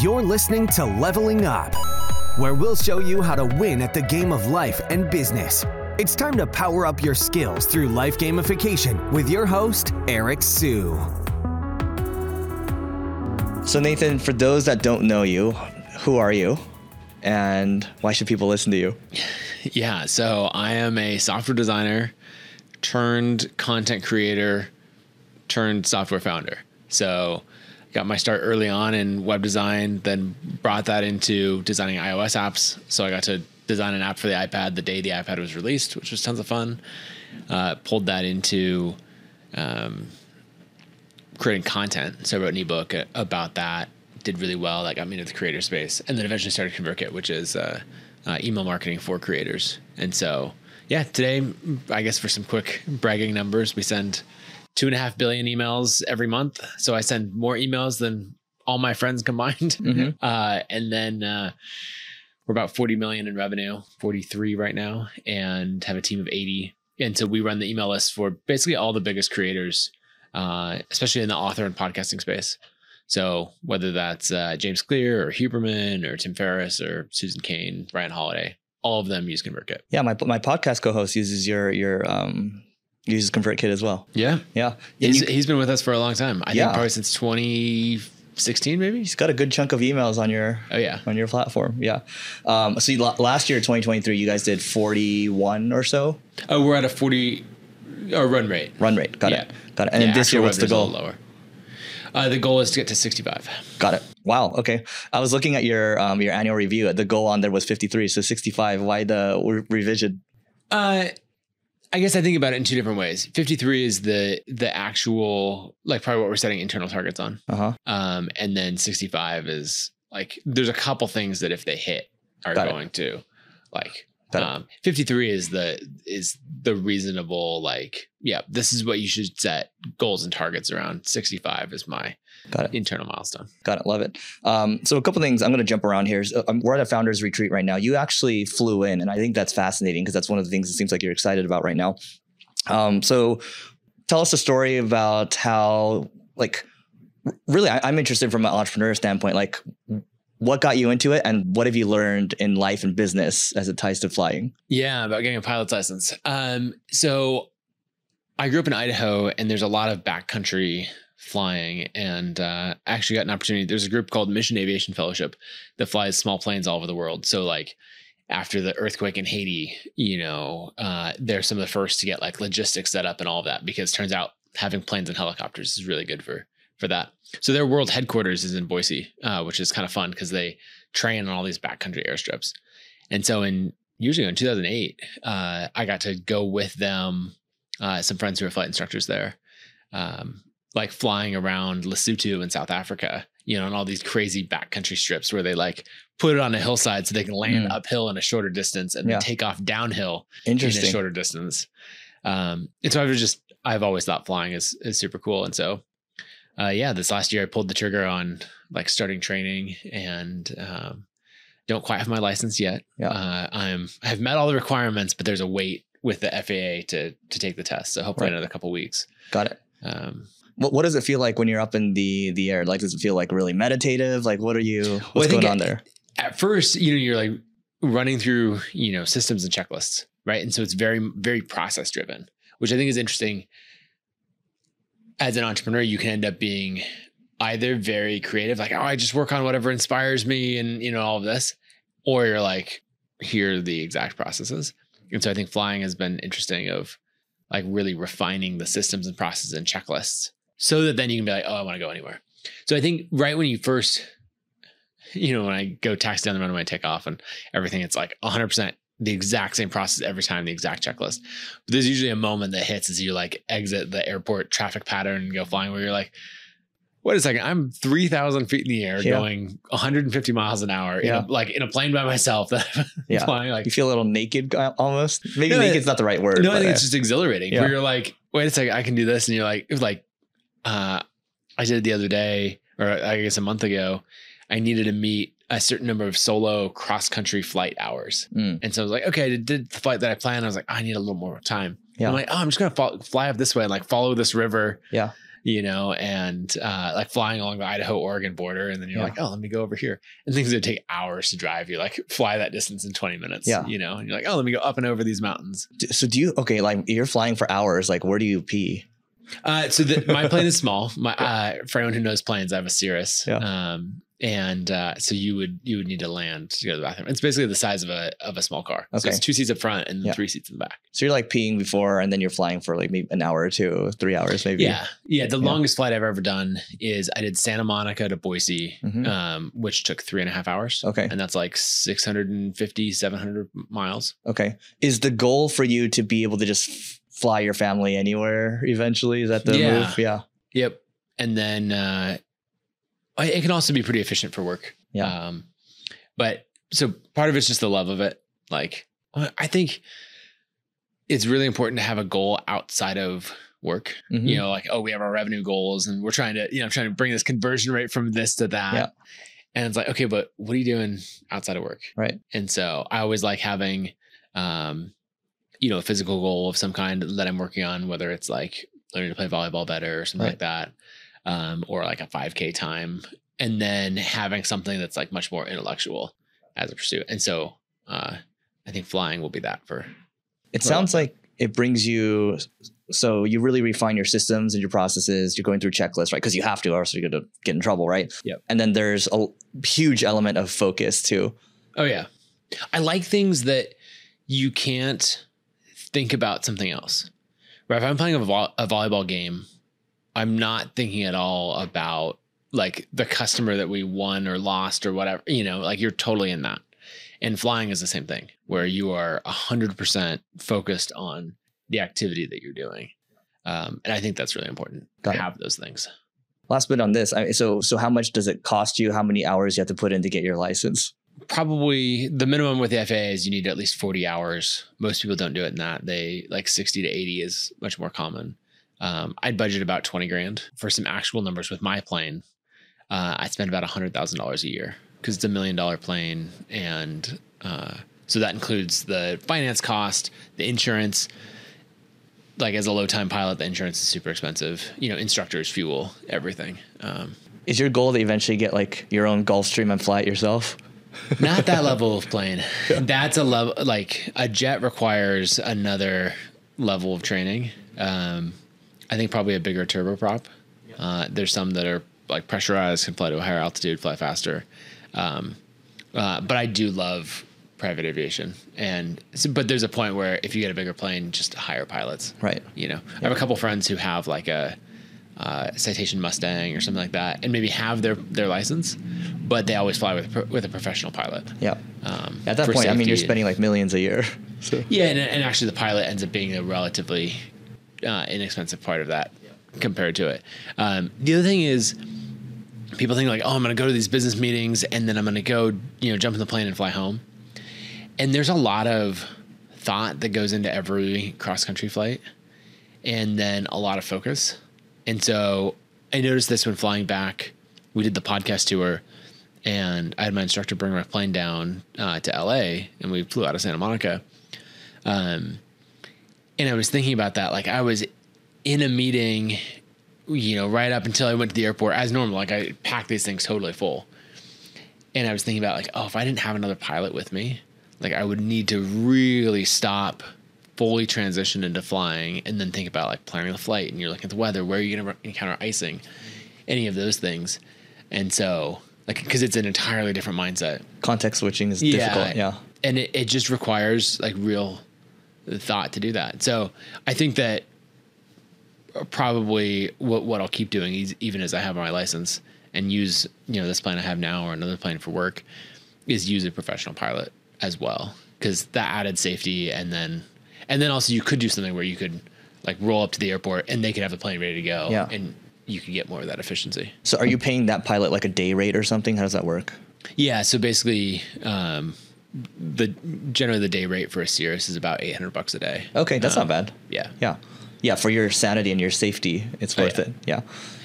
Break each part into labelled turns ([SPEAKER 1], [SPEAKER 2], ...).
[SPEAKER 1] You're listening to Leveling Up, where we'll show you how to win at the game of life and business. It's time to power up your skills through life gamification with your host, Eric Siu.
[SPEAKER 2] So, Nathan, for those that don't know you, who are you? And why should people listen to you?
[SPEAKER 3] Yeah, so I am a software designer turned content creator turned software founder. So, got my start early on in web design, then brought that into designing iOS apps. So, I got to design an app for the iPad the day the iPad was released, which was tons of fun. Uh, pulled that into um, creating content. So I wrote an ebook about that. Did really well. That got me into the creator space, and then eventually started ConvertKit, which is uh, uh, email marketing for creators. And so, yeah, today, I guess for some quick bragging numbers, we send two and a half billion emails every month. So I send more emails than all my friends combined. Mm-hmm. Uh, and then uh, we're about 40 million in revenue, 43 right now, and have a team of 80. And so we run the email list for basically all the biggest creators uh, especially in the author and podcasting space. So whether that's uh, James Clear or Huberman or Tim Ferriss or Susan Cain, Ryan Holiday, all of them use ConvertKit.
[SPEAKER 2] Yeah, my my podcast co-host uses your your um uses ConvertKit as well.
[SPEAKER 3] Yeah,
[SPEAKER 2] yeah.
[SPEAKER 3] He's, you, he's been with us for a long time. I yeah. think probably since 2016, maybe.
[SPEAKER 2] He's got a good chunk of emails on your
[SPEAKER 3] oh yeah
[SPEAKER 2] on your platform. Yeah. Um, so you, last year, 2023, you guys did 41 or so.
[SPEAKER 3] Oh, we're at a 40 or run rate.
[SPEAKER 2] Run rate. Got yeah. it. Got it. And yeah, this year, what's the goal?
[SPEAKER 3] Lower. Uh, the goal is to get to 65.
[SPEAKER 2] Got it. Wow. Okay. I was looking at your um, your annual review. The goal on there was 53, so 65. Why the re- revision?
[SPEAKER 3] Uh, I guess I think about it in two different ways. 53 is the the actual like probably what we're setting internal targets on. Uh-huh. Um, and then 65 is like there's a couple things that if they hit are Got going it. to like um, 53 is the is the reasonable like yeah this is what you should set goals and targets around 65 is my Got it. internal milestone
[SPEAKER 2] got it love it um, so a couple things i'm going to jump around here so, um, we're at a founders retreat right now you actually flew in and i think that's fascinating because that's one of the things it seems like you're excited about right now um, so tell us a story about how like really I, i'm interested from an entrepreneur standpoint like what got you into it and what have you learned in life and business as it ties to flying?
[SPEAKER 3] Yeah, about getting a pilot's license. Um, so I grew up in Idaho and there's a lot of backcountry flying and uh, actually got an opportunity. There's a group called Mission Aviation Fellowship that flies small planes all over the world. So like after the earthquake in Haiti, you know, uh, they're some of the first to get like logistics set up and all of that because turns out having planes and helicopters is really good for for that. So their world headquarters is in Boise, uh, which is kind of fun because they train on all these backcountry airstrips. And so in usually in 2008, uh, I got to go with them, uh, some friends who are flight instructors there, um, like flying around Lesotho in South Africa, you know, and all these crazy backcountry strips where they like put it on a hillside so they can land mm. uphill in a shorter distance and yeah. then take off downhill in a shorter distance. Um, and so I was just, I've always thought flying is, is super cool. And so uh, yeah, this last year I pulled the trigger on like starting training and um, don't quite have my license yet. Yeah. Uh, I'm I've met all the requirements, but there's a wait with the FAA to to take the test. So hopefully right. another couple weeks.
[SPEAKER 2] Got it. Um, what, what does it feel like when you're up in the the air? Like, does it feel like really meditative? Like, what are you? What's well, going on there?
[SPEAKER 3] At first, you know, you're like running through you know systems and checklists, right? And so it's very very process driven, which I think is interesting as an entrepreneur, you can end up being either very creative, like, oh, I just work on whatever inspires me and, you know, all of this, or you're like, here are the exact processes. And so I think flying has been interesting of like really refining the systems and processes and checklists so that then you can be like, oh, I want to go anywhere. So I think right when you first, you know, when I go taxi down the runway, take off and everything, it's like 100% the exact same process every time, the exact checklist. But there's usually a moment that hits as you like exit the airport traffic pattern and go flying where you're like, wait a second, I'm 3,000 feet in the air yeah. going 150 miles an hour yeah. in a, like in a plane by myself that I'm
[SPEAKER 2] yeah. flying. Like, you feel a little naked uh, almost. Maybe no, naked's not the right word.
[SPEAKER 3] No, I think it's just exhilarating yeah. where you're like, wait a second, I can do this. And you're like, it was like, uh, I did it the other day, or I guess a month ago. I needed to meet a certain number of solo cross country flight hours. Mm. And so I was like, okay, I did the flight that I planned. I was like, oh, I need a little more time. Yeah. I'm like, oh, I'm just gonna fly up this way and like follow this river.
[SPEAKER 2] Yeah.
[SPEAKER 3] you know, and uh, like flying along the Idaho Oregon border. And then you're
[SPEAKER 2] Yeah.
[SPEAKER 3] like, oh, let me go over here. And things that take hours to drive, you like fly that distance in 20 minutes,
[SPEAKER 2] Yeah.
[SPEAKER 3] you know, and you're like, oh, let me go up and over these mountains.
[SPEAKER 2] So do you okay? Like you're flying for hours. Like where do you pee?
[SPEAKER 3] Uh, so the, my plane is small. My uh, for anyone who knows planes, I have a Cirrus.
[SPEAKER 2] Yeah.
[SPEAKER 3] Um, and uh, so you would you would need to land to go to the bathroom. It's basically the size of a of a small car. So
[SPEAKER 2] Okay.
[SPEAKER 3] it's two seats up front and
[SPEAKER 2] Yeah.
[SPEAKER 3] three seats in the back.
[SPEAKER 2] So you're like peeing before, and then you're flying for like maybe an hour or two, three hours maybe.
[SPEAKER 3] Yeah, yeah. The
[SPEAKER 2] Yeah.
[SPEAKER 3] longest flight I've ever done is I did Santa Monica to Boise,
[SPEAKER 2] Mhm.
[SPEAKER 3] um, which took three and a half hours.
[SPEAKER 2] Okay.
[SPEAKER 3] and that's like 650, 700 miles.
[SPEAKER 2] Okay. Is the goal for you to be able to just fly your family anywhere eventually? Is that the
[SPEAKER 3] Yeah.
[SPEAKER 2] move? Yeah.
[SPEAKER 3] Yep. And then uh, it can also be pretty efficient for work.
[SPEAKER 2] Yeah.
[SPEAKER 3] Um, but so part of it's just the love of it. Like I I think it's really important to have a goal outside of work.
[SPEAKER 2] Mhm.
[SPEAKER 3] You know, like oh, we have our revenue goals, and we're trying to you know I'm trying to bring this conversion rate from this to that.
[SPEAKER 2] Yeah.
[SPEAKER 3] And it's like okay, but what are you doing outside of work?
[SPEAKER 2] Right.
[SPEAKER 3] And so I always like having, um, you know, a physical goal of some kind that I'm working on, whether it's like learning to play volleyball better or something
[SPEAKER 2] Right.
[SPEAKER 3] like that, um, or like a 5K time, and then having something that's like much more intellectual as a pursuit. And so uh, I think flying will be that for.
[SPEAKER 2] It
[SPEAKER 3] Well-
[SPEAKER 2] sounds like it brings you. So you really refine your systems and your processes. You're going through checklists, right? Because you have to, or else you're going to get in trouble, right?
[SPEAKER 3] Yep.
[SPEAKER 2] And then there's a huge element of focus too.
[SPEAKER 3] Oh yeah, I like things that you can't think about something else. Right? If I'm playing a, vo- a volleyball game, I'm not thinking at all about like the customer that we won or lost or whatever. You know, like you're totally in that. And flying is the same thing, where you are hundred percent focused on the activity that you're doing. Um, and I think that's really important
[SPEAKER 2] Got
[SPEAKER 3] to
[SPEAKER 2] it.
[SPEAKER 3] have those things.
[SPEAKER 2] Last bit on this. I, so so how much does it cost you? How many hours you have to put in to get your license?
[SPEAKER 3] Probably the minimum with the FAA is you need at least 40 hours. Most people don't do it in that. They like 60 to 80 is much more common. Um, I'd budget about 20 grand for some actual numbers with my plane. Uh, I spend about $100,000 a year because it's a million dollar plane. And uh, so that includes the finance cost, the insurance. Like as a low time pilot, the insurance is super expensive. You know, instructors, fuel, everything. Um,
[SPEAKER 2] Is your goal to eventually get like your own Gulfstream and fly it yourself?
[SPEAKER 3] Not that level of plane. That's a level like a jet requires another level of training. Um, I think probably a bigger turboprop. Uh, there's some that are like pressurized, can fly to a higher altitude, fly faster. Um, uh, but I do love private aviation, and so, but there's a point where if you get a bigger plane, just hire pilots.
[SPEAKER 2] Right.
[SPEAKER 3] You know, I have a couple friends who have like a uh, citation Mustang or something like that, and maybe have their their license, but they always fly with a pro- with a professional pilot.
[SPEAKER 2] Yeah.
[SPEAKER 3] Um,
[SPEAKER 2] At that point, I mean, you're spending like millions a year. So
[SPEAKER 3] Yeah, and, and actually, the pilot ends up being a relatively uh, inexpensive part of that compared to it. Um, the other thing is, people think like, oh, I'm going to go to these business meetings and then I'm going to go, you know, jump in the plane and fly home. And there's a lot of thought that goes into every cross country flight, and then a lot of focus. And so I noticed this when flying back. We did the podcast tour, and I had my instructor bring my plane down uh, to LA, and we flew out of Santa Monica. Um, and I was thinking about that. Like I was in a meeting, you know, right up until I went to the airport as normal. Like I packed these things totally full. And I was thinking about like, oh, if I didn't have another pilot with me, like I would need to really stop, fully transition into flying, and then think about like planning the flight. And you're looking at the weather, where are you going to encounter icing, any of those things. And so, like, because it's an entirely different mindset
[SPEAKER 2] context switching is difficult. Yeah.
[SPEAKER 3] and it, it just requires like real thought to do that so i think that probably what, what i'll keep doing is, even as i have my license and use you know this plane i have now or another plane for work is use a professional pilot as well because that added safety and then and then also you could do something where you could like roll up to the airport and they could have the plane ready to go
[SPEAKER 2] Yeah.
[SPEAKER 3] and you could get more of that efficiency
[SPEAKER 2] So are you paying that pilot like a day rate or something? How does that work?
[SPEAKER 3] Yeah, so basically, um, the generally the day rate for a Cirrus is about eight hundred bucks a day.
[SPEAKER 2] Okay, that's
[SPEAKER 3] Um,
[SPEAKER 2] not bad.
[SPEAKER 3] Yeah,
[SPEAKER 2] Yeah. Yeah, for your sanity and your safety, it's
[SPEAKER 3] Oh,
[SPEAKER 2] worth
[SPEAKER 3] yeah.
[SPEAKER 2] it. Yeah.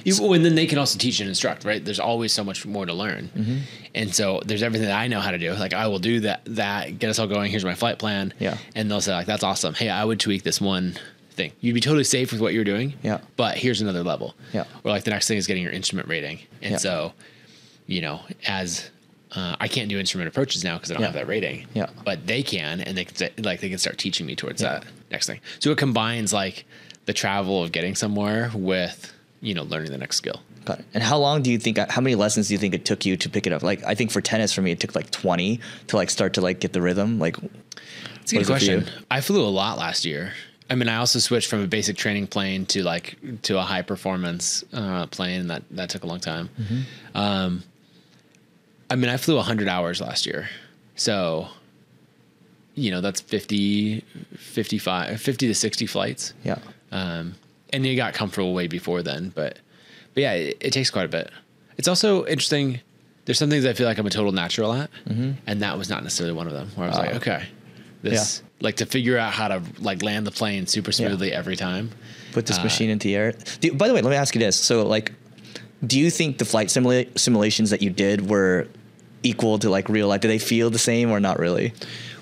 [SPEAKER 3] You- and then they can also teach and instruct, right? There's always so much more to learn,
[SPEAKER 2] Mm-hmm.
[SPEAKER 3] and so there's everything that I know how to do. Like I will do that, that get us all going. Here's my flight plan.
[SPEAKER 2] Yeah.
[SPEAKER 3] and they'll say like, "That's awesome. Hey, I would tweak this one thing. You'd be totally safe with what you're doing.
[SPEAKER 2] Yeah.
[SPEAKER 3] But here's another level.
[SPEAKER 2] Yeah.
[SPEAKER 3] Or like the next thing is getting your instrument rating. And
[SPEAKER 2] Yeah.
[SPEAKER 3] so, you know, as uh, I can't do instrument approaches now because I don't
[SPEAKER 2] Yeah.
[SPEAKER 3] have that rating.
[SPEAKER 2] Yeah.
[SPEAKER 3] But they can, and they can like they can start teaching me towards that next thing. So it combines like the travel of getting somewhere with you know learning the next skill.
[SPEAKER 2] Got it. And how long do you think? How many lessons do you think it took you to pick it up? Like, I think for tennis, for me, it took like twenty to like start to like get the rhythm. Like,
[SPEAKER 3] It's a good
[SPEAKER 2] What is it for you?
[SPEAKER 3] question. I flew a lot last year. I mean, I also switched from a basic training plane to like to a high performance uh, plane, and that that took a long time.
[SPEAKER 2] Mm-hmm.
[SPEAKER 3] Um, I mean, I flew 100 hours last year, so you know that's 50, 55, 50 to 60 flights.
[SPEAKER 2] yeah,
[SPEAKER 3] Um, and you got comfortable way before then, but but yeah, it, it takes quite a bit. It's also interesting. There's some things I feel like I'm a total natural at, and that was not necessarily one of them. Where I was like,
[SPEAKER 2] Oh.
[SPEAKER 3] okay, this like to figure out how to like land the plane super smoothly every time.
[SPEAKER 2] put this
[SPEAKER 3] Uh,
[SPEAKER 2] machine into the air. Do, by the way, let me ask you this: so, like, do you think the flight simula- simulations that you did were equal to like real life? Do they feel the same or not really?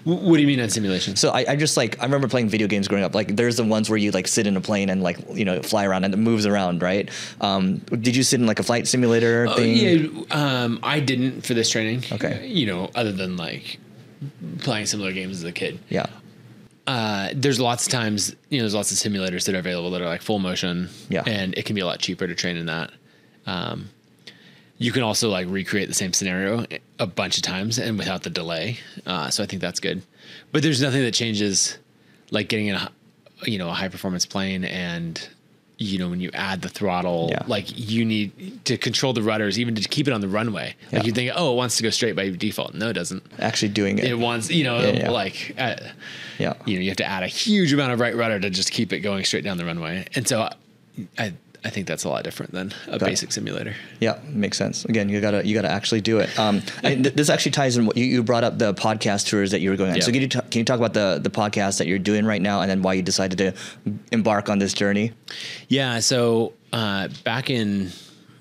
[SPEAKER 3] Wh- What do you mean on simulations?
[SPEAKER 2] So I, I just like I remember playing video games growing up. Like there's the ones where you like sit in a plane and like you know fly around and it moves around, right? Um, did you sit in like a flight simulator
[SPEAKER 3] Oh,
[SPEAKER 2] thing?
[SPEAKER 3] yeah, um, I didn't for this training.
[SPEAKER 2] Okay.
[SPEAKER 3] you know, other than like playing similar games as a kid.
[SPEAKER 2] Yeah.
[SPEAKER 3] uh, there's lots of times, you know, there's lots of simulators that are available that are like full motion.
[SPEAKER 2] Yeah.
[SPEAKER 3] And it can be a lot cheaper to train in that. Um, you can also like recreate the same scenario a bunch of times and without the delay. Uh, so I think that's good. But there's nothing that changes like getting in a, you know, a high performance plane and, you know, when you add the throttle,
[SPEAKER 2] Yeah.
[SPEAKER 3] like you need to control the rudders, even to keep it on the runway.
[SPEAKER 2] Yeah.
[SPEAKER 3] Like you think, oh, it wants to go straight by default. No, it doesn't.
[SPEAKER 2] Actually doing it.
[SPEAKER 3] It wants, you know,
[SPEAKER 2] yeah.
[SPEAKER 3] like, uh,
[SPEAKER 2] yeah.
[SPEAKER 3] you know, you have to add a huge amount of right rudder to just keep it going straight down the runway. And so I, I think that's a lot different than a
[SPEAKER 2] it.
[SPEAKER 3] basic simulator.
[SPEAKER 2] Yeah, makes sense. Again, you gotta you gotta actually do it. Um, th- this actually ties in. What you, you brought up the podcast tours that you were going on.
[SPEAKER 3] Yeah.
[SPEAKER 2] So can you t- can you talk about the the podcast that you're doing right now, and then why you decided to embark on this journey?
[SPEAKER 3] Yeah. So uh, back in,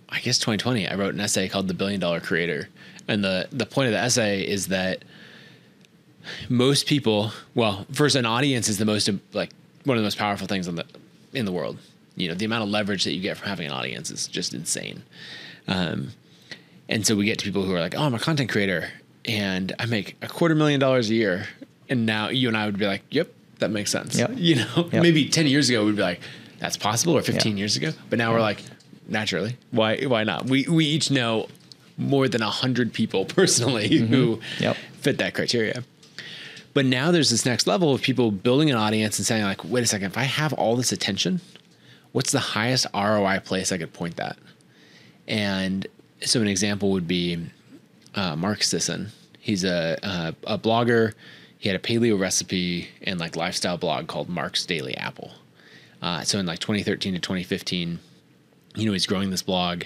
[SPEAKER 3] I guess 2020, I wrote an essay called "The Billion Dollar Creator," and the the point of the essay is that most people, well, first, an audience is the most like one of the most powerful things in the in the world. You know, the amount of leverage that you get from having an audience is just insane. Um, and so we get to people who are like, "Oh, I'm a content creator, and I make a quarter million dollars a year." And now you and I would be like, "Yep, that makes sense."
[SPEAKER 2] Yep.
[SPEAKER 3] You know,
[SPEAKER 2] Yep.
[SPEAKER 3] maybe 10 years ago we'd be like, "That's possible," or 15
[SPEAKER 2] Yeah.
[SPEAKER 3] years ago. But now we're like, naturally, why why not? We we each know more than a hundred people personally who
[SPEAKER 2] Yep.
[SPEAKER 3] fit that criteria. But now there's this next level of people building an audience and saying like, wait a second, if I have all this attention, what's the highest ROI place I could point that? And so an example would be uh, Mark Sisson. He's a, a a blogger. He had a paleo recipe and like lifestyle blog called Mark's Daily Apple. Uh, so in like 2013 to 2015, you know, he's growing this blog,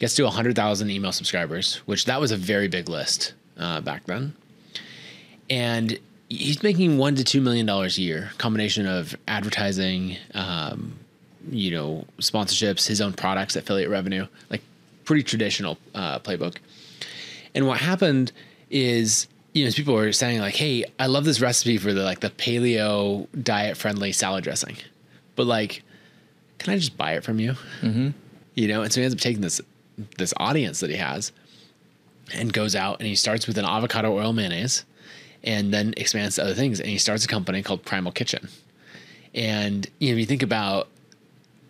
[SPEAKER 3] gets to 100,000 email subscribers, which that was a very big list uh, back then. And he's making one to two million dollars a year, combination of advertising, um, you know, sponsorships, his own products, affiliate revenue, like pretty traditional uh, playbook. And what happened is, you know, people were saying like, "Hey, I love this recipe for the like the paleo diet friendly salad dressing," but like, can I just buy it from you? Mm-hmm. You know, and so he ends up taking this this audience that he has and goes out and he starts with an avocado oil mayonnaise and then expands to other things and he starts a company called Primal Kitchen. And you know, if you think about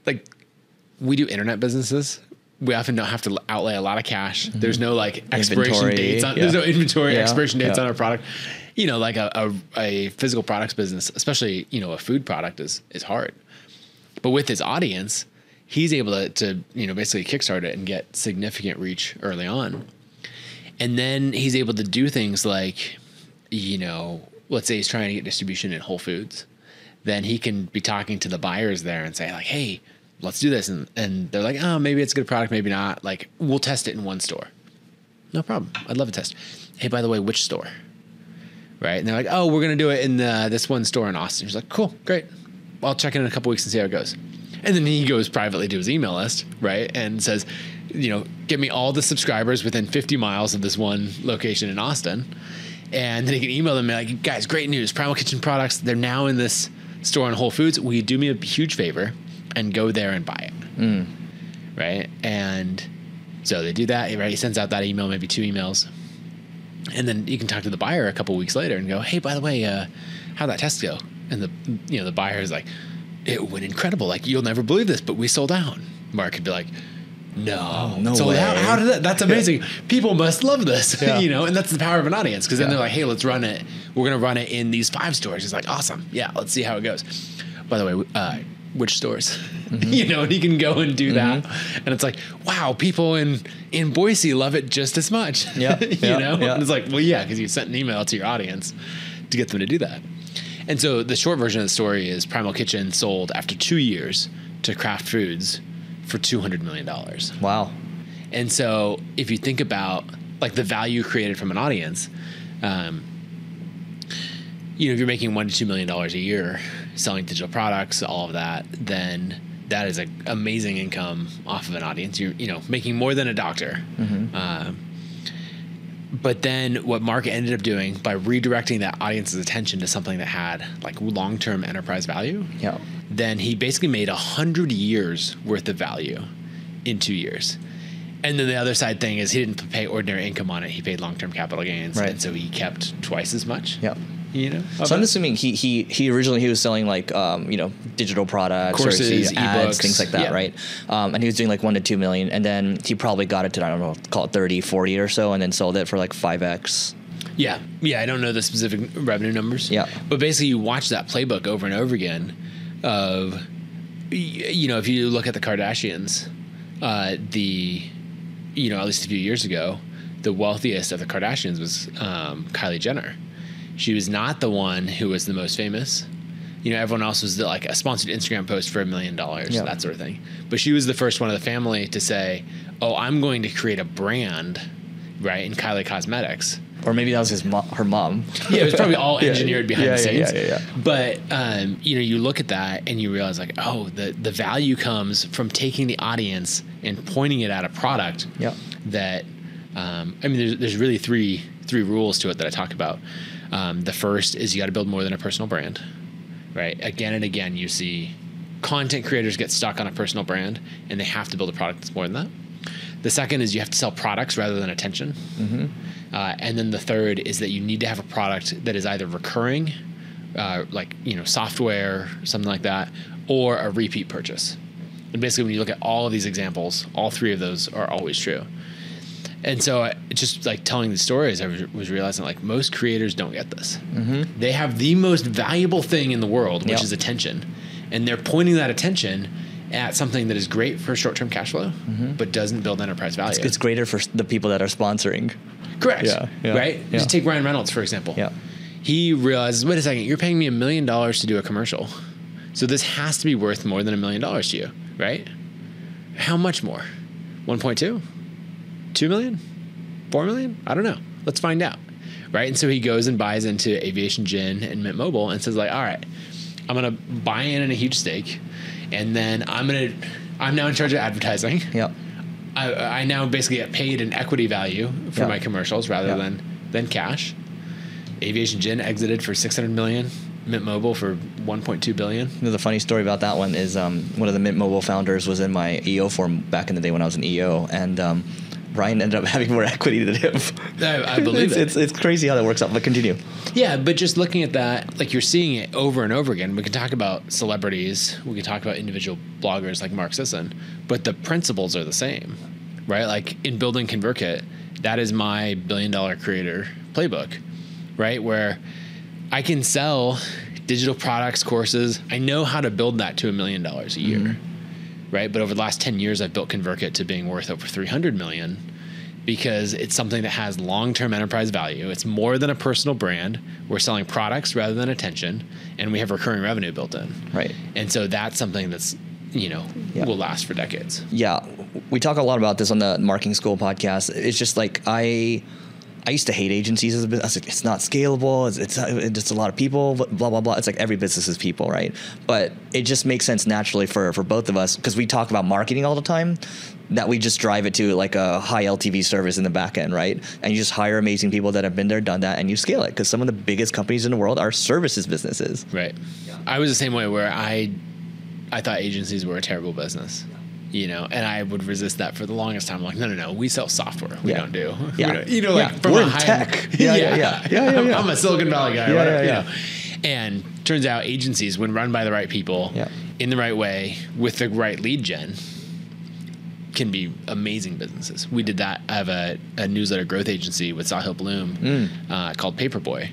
[SPEAKER 3] like we do internet businesses, we often don't have to outlay a lot of cash. Mm-hmm. There's no like expiration
[SPEAKER 2] Inventory,
[SPEAKER 3] dates on
[SPEAKER 2] yeah.
[SPEAKER 3] there's no inventory
[SPEAKER 2] Yeah,
[SPEAKER 3] expiration dates
[SPEAKER 2] yeah.
[SPEAKER 3] on our product. You know, like a, a, a physical products business, especially, you know, a food product is is hard. But with his audience, he's able to, to you know basically kickstart it and get significant reach early on. And then he's able to do things like, you know, let's say he's trying to get distribution in Whole Foods. Then he can be talking to the buyers there and say, like, hey, let's do this. And, and they're like, oh, maybe it's a good product, maybe not. Like, we'll test it in one store. No problem. I'd love a test. Hey, by the way, which store? Right. And they're like, oh, we're going to do it in uh, this one store in Austin. He's like, cool, great. I'll check in in a couple weeks and see how it goes. And then he goes privately to his email list, right? And says, you know, get me all the subscribers within 50 miles of this one location in Austin. And then he can email them like, guys, great news. Primal Kitchen products, they're now in this store on Whole Foods. Will you do me a huge favor and go there and buy it? Right. And so they do that. Right. He sends out that email, maybe two emails. And then you can talk to the buyer a couple weeks later and go, hey, by the way, uh, how'd that test go? And the you know the buyer is like, it went incredible. Like you'll never believe this, but we sold out. Mark could be like, no,
[SPEAKER 2] no
[SPEAKER 3] so how,
[SPEAKER 2] way.
[SPEAKER 3] how did that? That's amazing. People must love this,
[SPEAKER 2] Yeah.
[SPEAKER 3] you know, and that's the power of an audience. Because then
[SPEAKER 2] Yeah.
[SPEAKER 3] they're like, hey, let's run it. We're gonna run it in these five stores. It's like, awesome, yeah, let's see how it goes. By the way, uh, which stores?
[SPEAKER 2] Mm-hmm.
[SPEAKER 3] you know, and he can go and do that, and it's like, wow, people in in Boise love it just as much.
[SPEAKER 2] Yeah,
[SPEAKER 3] you
[SPEAKER 2] yeah,
[SPEAKER 3] know, and it's like, well, yeah, because you sent an email to your audience to get them to do that. And so the short version of the story is Primal Kitchen sold after two years to Kraft Foods for two hundred million dollars.
[SPEAKER 2] Wow.
[SPEAKER 3] And so if you think about like the value created from an audience, um, you know, if you're making one to two million dollars a year selling digital products, all of that, then that is an amazing income off of an audience. You're, you know, making more than a doctor. Um, but then what Mark ended up doing by redirecting that audience's attention to something that had like long-term enterprise value,
[SPEAKER 2] Yeah.
[SPEAKER 3] Then he basically made a hundred years worth of value in two years. And then the other side thing is he didn't pay ordinary income on it; he paid long-term capital gains,
[SPEAKER 2] Right.
[SPEAKER 3] and so he kept twice as much.
[SPEAKER 2] Yeah.
[SPEAKER 3] you know.
[SPEAKER 2] So I'm assuming he he he originally he was selling like um, you know digital products, or
[SPEAKER 3] Courses,
[SPEAKER 2] he- ads,
[SPEAKER 3] ebooks,
[SPEAKER 2] things like that,
[SPEAKER 3] yeah.
[SPEAKER 2] right? Um, and he was doing like one to two million, and then he probably got it to I don't know, call it 30, 40 or so, and then sold it for like five x.
[SPEAKER 3] Yeah, yeah. I don't know the specific revenue numbers.
[SPEAKER 2] Yeah.
[SPEAKER 3] but basically, you watch that playbook over and over again. Of you know, if you look at the Kardashians, uh, the you know at least a few years ago, the wealthiest of the Kardashians was um, Kylie Jenner. She was not the one who was the most famous. You know, everyone else was the, like a sponsored Instagram post for a million dollars,
[SPEAKER 2] Yeah.
[SPEAKER 3] that sort of thing. But she was the first one of the family to say, "Oh, I'm going to create a brand." Right in Kylie Cosmetics,
[SPEAKER 2] Or maybe that was his mo- her mom.
[SPEAKER 3] yeah, it was probably all
[SPEAKER 2] Yeah,
[SPEAKER 3] engineered behind
[SPEAKER 2] yeah,
[SPEAKER 3] the scenes.
[SPEAKER 2] yeah, yeah, yeah.
[SPEAKER 3] But um, you know, you look at that and you realize like, oh, the the value comes from taking the audience and pointing it at a product.
[SPEAKER 2] Yeah.
[SPEAKER 3] That um, I mean, there's there's really three three rules to it that I talk about. Um, the first is you got to build more than a personal brand, right? Again and again, you see content creators get stuck on a personal brand and they have to build a product that's more than that. The second is you have to sell products rather than attention. Uh, and then the third is that you need to have a product that is either recurring, uh, like you know software, something like that, or a repeat purchase. And basically, when you look at all of these examples, all three of those are always true. And so, I, just like telling the stories, I was, was realizing like most creators don't get this. They have the most valuable thing in the world, which
[SPEAKER 2] Yep.
[SPEAKER 3] is attention, and they're pointing that attention at something that is great for short-term cash flow, but doesn't build enterprise value.
[SPEAKER 2] It's greater for the people that are sponsoring.
[SPEAKER 3] Correct.
[SPEAKER 2] Yeah, yeah,
[SPEAKER 3] right?
[SPEAKER 2] yeah.
[SPEAKER 3] Just take Ryan Reynolds, for example.
[SPEAKER 2] Yeah.
[SPEAKER 3] He realizes, wait a second, you're paying me a million dollars to do a commercial. So this has to be worth more than a million dollars to you, right? How much more? 1.2? 2 million? 4 million? I don't know. Let's find out. Right? And so he goes and buys into Aviation Gin and Mint Mobile and says, like, all right, I'm gonna buy in in a huge stake, and then I'm gonna I'm now in charge of advertising.
[SPEAKER 2] Yeah.
[SPEAKER 3] I, I now basically get paid an equity value for
[SPEAKER 2] Yeah.
[SPEAKER 3] my commercials rather
[SPEAKER 2] Yeah.
[SPEAKER 3] than than cash. Aviation Gin exited for 600 million. Mint Mobile for 1.2 billion.
[SPEAKER 2] You know, the funny story about that one is um, one of the Mint Mobile founders was in my EO forum back in the day when I was an EO, and um, Ryan ended up having more equity than him.
[SPEAKER 3] I, I believe
[SPEAKER 2] it's,
[SPEAKER 3] it.
[SPEAKER 2] It's, it's crazy how that works out. But continue.
[SPEAKER 3] Yeah, but just looking at that, like you're seeing it over and over again. We can talk about celebrities, we can talk about individual bloggers like Mark Sisson, but the principles are the same, right? Like in building ConvertKit, that is my billion dollar creator playbook, right? Where I can sell digital products, courses. I know how to build that to a million dollars a year, mm-hmm. Right? But over the last 10 years, I've built ConvertKit to being worth over 300 million because it's something that has long-term enterprise value. It's more than a personal brand. We're selling products rather than attention, and we have recurring revenue built in.
[SPEAKER 2] Right.
[SPEAKER 3] And so that's something that's you know
[SPEAKER 2] Yeah.
[SPEAKER 3] will last for decades.
[SPEAKER 2] yeah, we talk a lot about this on the Marketing School podcast. It's just like I, I used to hate agencies as a business. Like, it's not scalable. It's, it's, it's just a lot of people, blah, blah, blah. It's like every business is people, right? But it just makes sense naturally for, for both of us because we talk about marketing all the time that we just drive it to like a high LTV service in the back end, right? And you just hire amazing people that have been there, done that, and you scale it because some of the biggest companies in the world are services businesses.
[SPEAKER 3] Right. I was the same way where I, I thought agencies were a terrible business you know, and I would resist that for the longest time. I'm like, no, no, no, we sell software. We
[SPEAKER 2] Yeah.
[SPEAKER 3] don't do.
[SPEAKER 2] Yeah.
[SPEAKER 3] Don't- you know, like
[SPEAKER 2] Yeah.
[SPEAKER 3] from
[SPEAKER 2] We're
[SPEAKER 3] a
[SPEAKER 2] in
[SPEAKER 3] high
[SPEAKER 2] tech. Yeah, yeah, yeah. Yeah, yeah,
[SPEAKER 3] I'm. I'm a Silicon Valley guy.
[SPEAKER 2] Yeah,
[SPEAKER 3] whatever,
[SPEAKER 2] yeah,
[SPEAKER 3] you know. And turns out agencies, when run by the right people,
[SPEAKER 2] Yeah.
[SPEAKER 3] in the right way, with the right lead gen, can be amazing businesses. We did that. I have a, a newsletter growth agency with Sahil Bloom
[SPEAKER 2] Mm.
[SPEAKER 3] uh, called Paperboy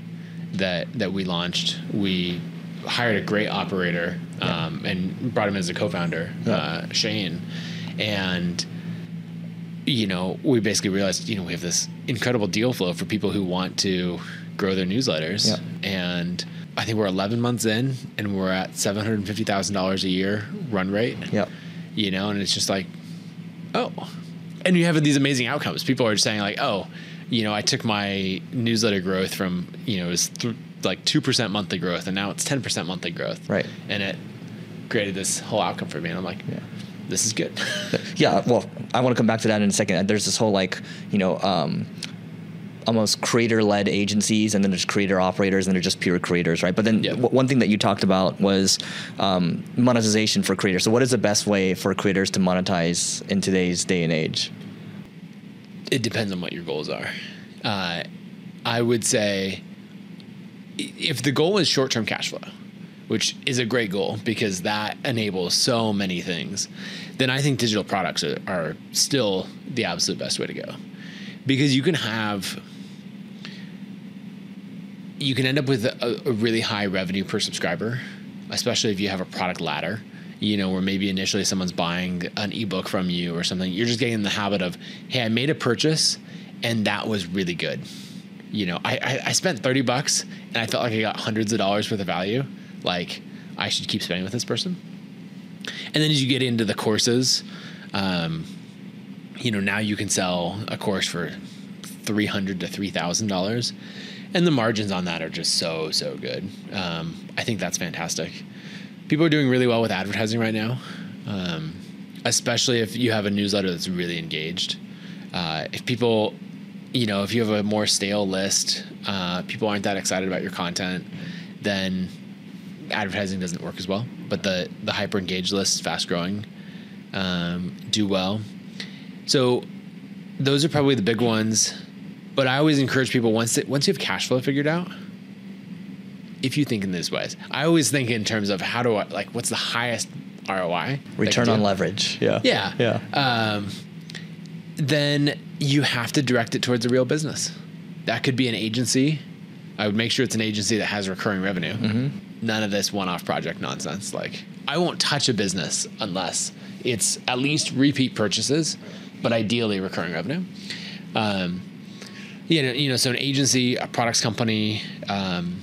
[SPEAKER 3] that that we launched. We hired a great operator um, and brought him as a co-founder, uh, Shane, and you know we basically realized you know we have this incredible deal flow for people who want to grow their newsletters,
[SPEAKER 2] Yeah.
[SPEAKER 3] and I think we're 11 months in and we're at $750,000 a year run rate
[SPEAKER 2] Yep.
[SPEAKER 3] you know, and it's just like, oh, and you have these amazing outcomes. People are saying like, oh, you know, I took my newsletter growth from you know it was th- like two percent monthly growth, and now it's ten percent monthly growth,
[SPEAKER 2] Right.
[SPEAKER 3] And it created this whole outcome for me, and I'm like,
[SPEAKER 2] Yeah.
[SPEAKER 3] this is good.
[SPEAKER 2] Yeah, well, I want to come back to that in a second. There's this whole like, you know, um, almost creator-led agencies, and then there's creator operators, and they're just pure creators, right? But then
[SPEAKER 3] Yeah.
[SPEAKER 2] w- one thing that you talked about was um, monetization for creators. So, what is the best way for creators to monetize in today's day and age?
[SPEAKER 3] it depends on what your goals are. Uh, I would say if the goal is short term cash flow, which is a great goal because that enables so many things, then I think digital products are, are still the absolute best way to go. Because you can have, you can end up with a, a really high revenue per subscriber, especially if you have a product ladder. You know, where maybe initially someone's buying an ebook from you or something. You're just getting in the habit of, hey, I made a purchase and that was really good. You know, I, I, I spent 30 bucks and I felt like I got hundreds of dollars worth of value. Like, I should keep spending with this person. And then as you get into the courses, um, you know, now you can sell a course for three hundred to three thousand dollars, and the margins on that are just so so good. Um, I think that's fantastic. People are doing really well with advertising right now, um, especially if you have a newsletter that's really engaged. Uh, if people, you know, if you have a more stale list, uh, people aren't that excited about your content, then advertising doesn't work as well. But the the hyper engaged lists, fast growing, um, do well. So those are probably the big ones. But I always encourage people once once you have cash flow figured out, if you think in these ways, I always think in terms of how do I like what's the highest ROI? that I can
[SPEAKER 2] Return on leverage. Yeah.
[SPEAKER 3] Yeah.
[SPEAKER 2] Yeah.
[SPEAKER 3] Um, then you have to direct it towards a real business. That could be an agency. I would make sure it's an agency that has recurring revenue.
[SPEAKER 2] Mm-hmm.
[SPEAKER 3] None of this one-off project nonsense. Like I won't touch a business unless it's at least repeat purchases, but ideally recurring revenue. Um, you know, you know, so an agency, a products company. Um,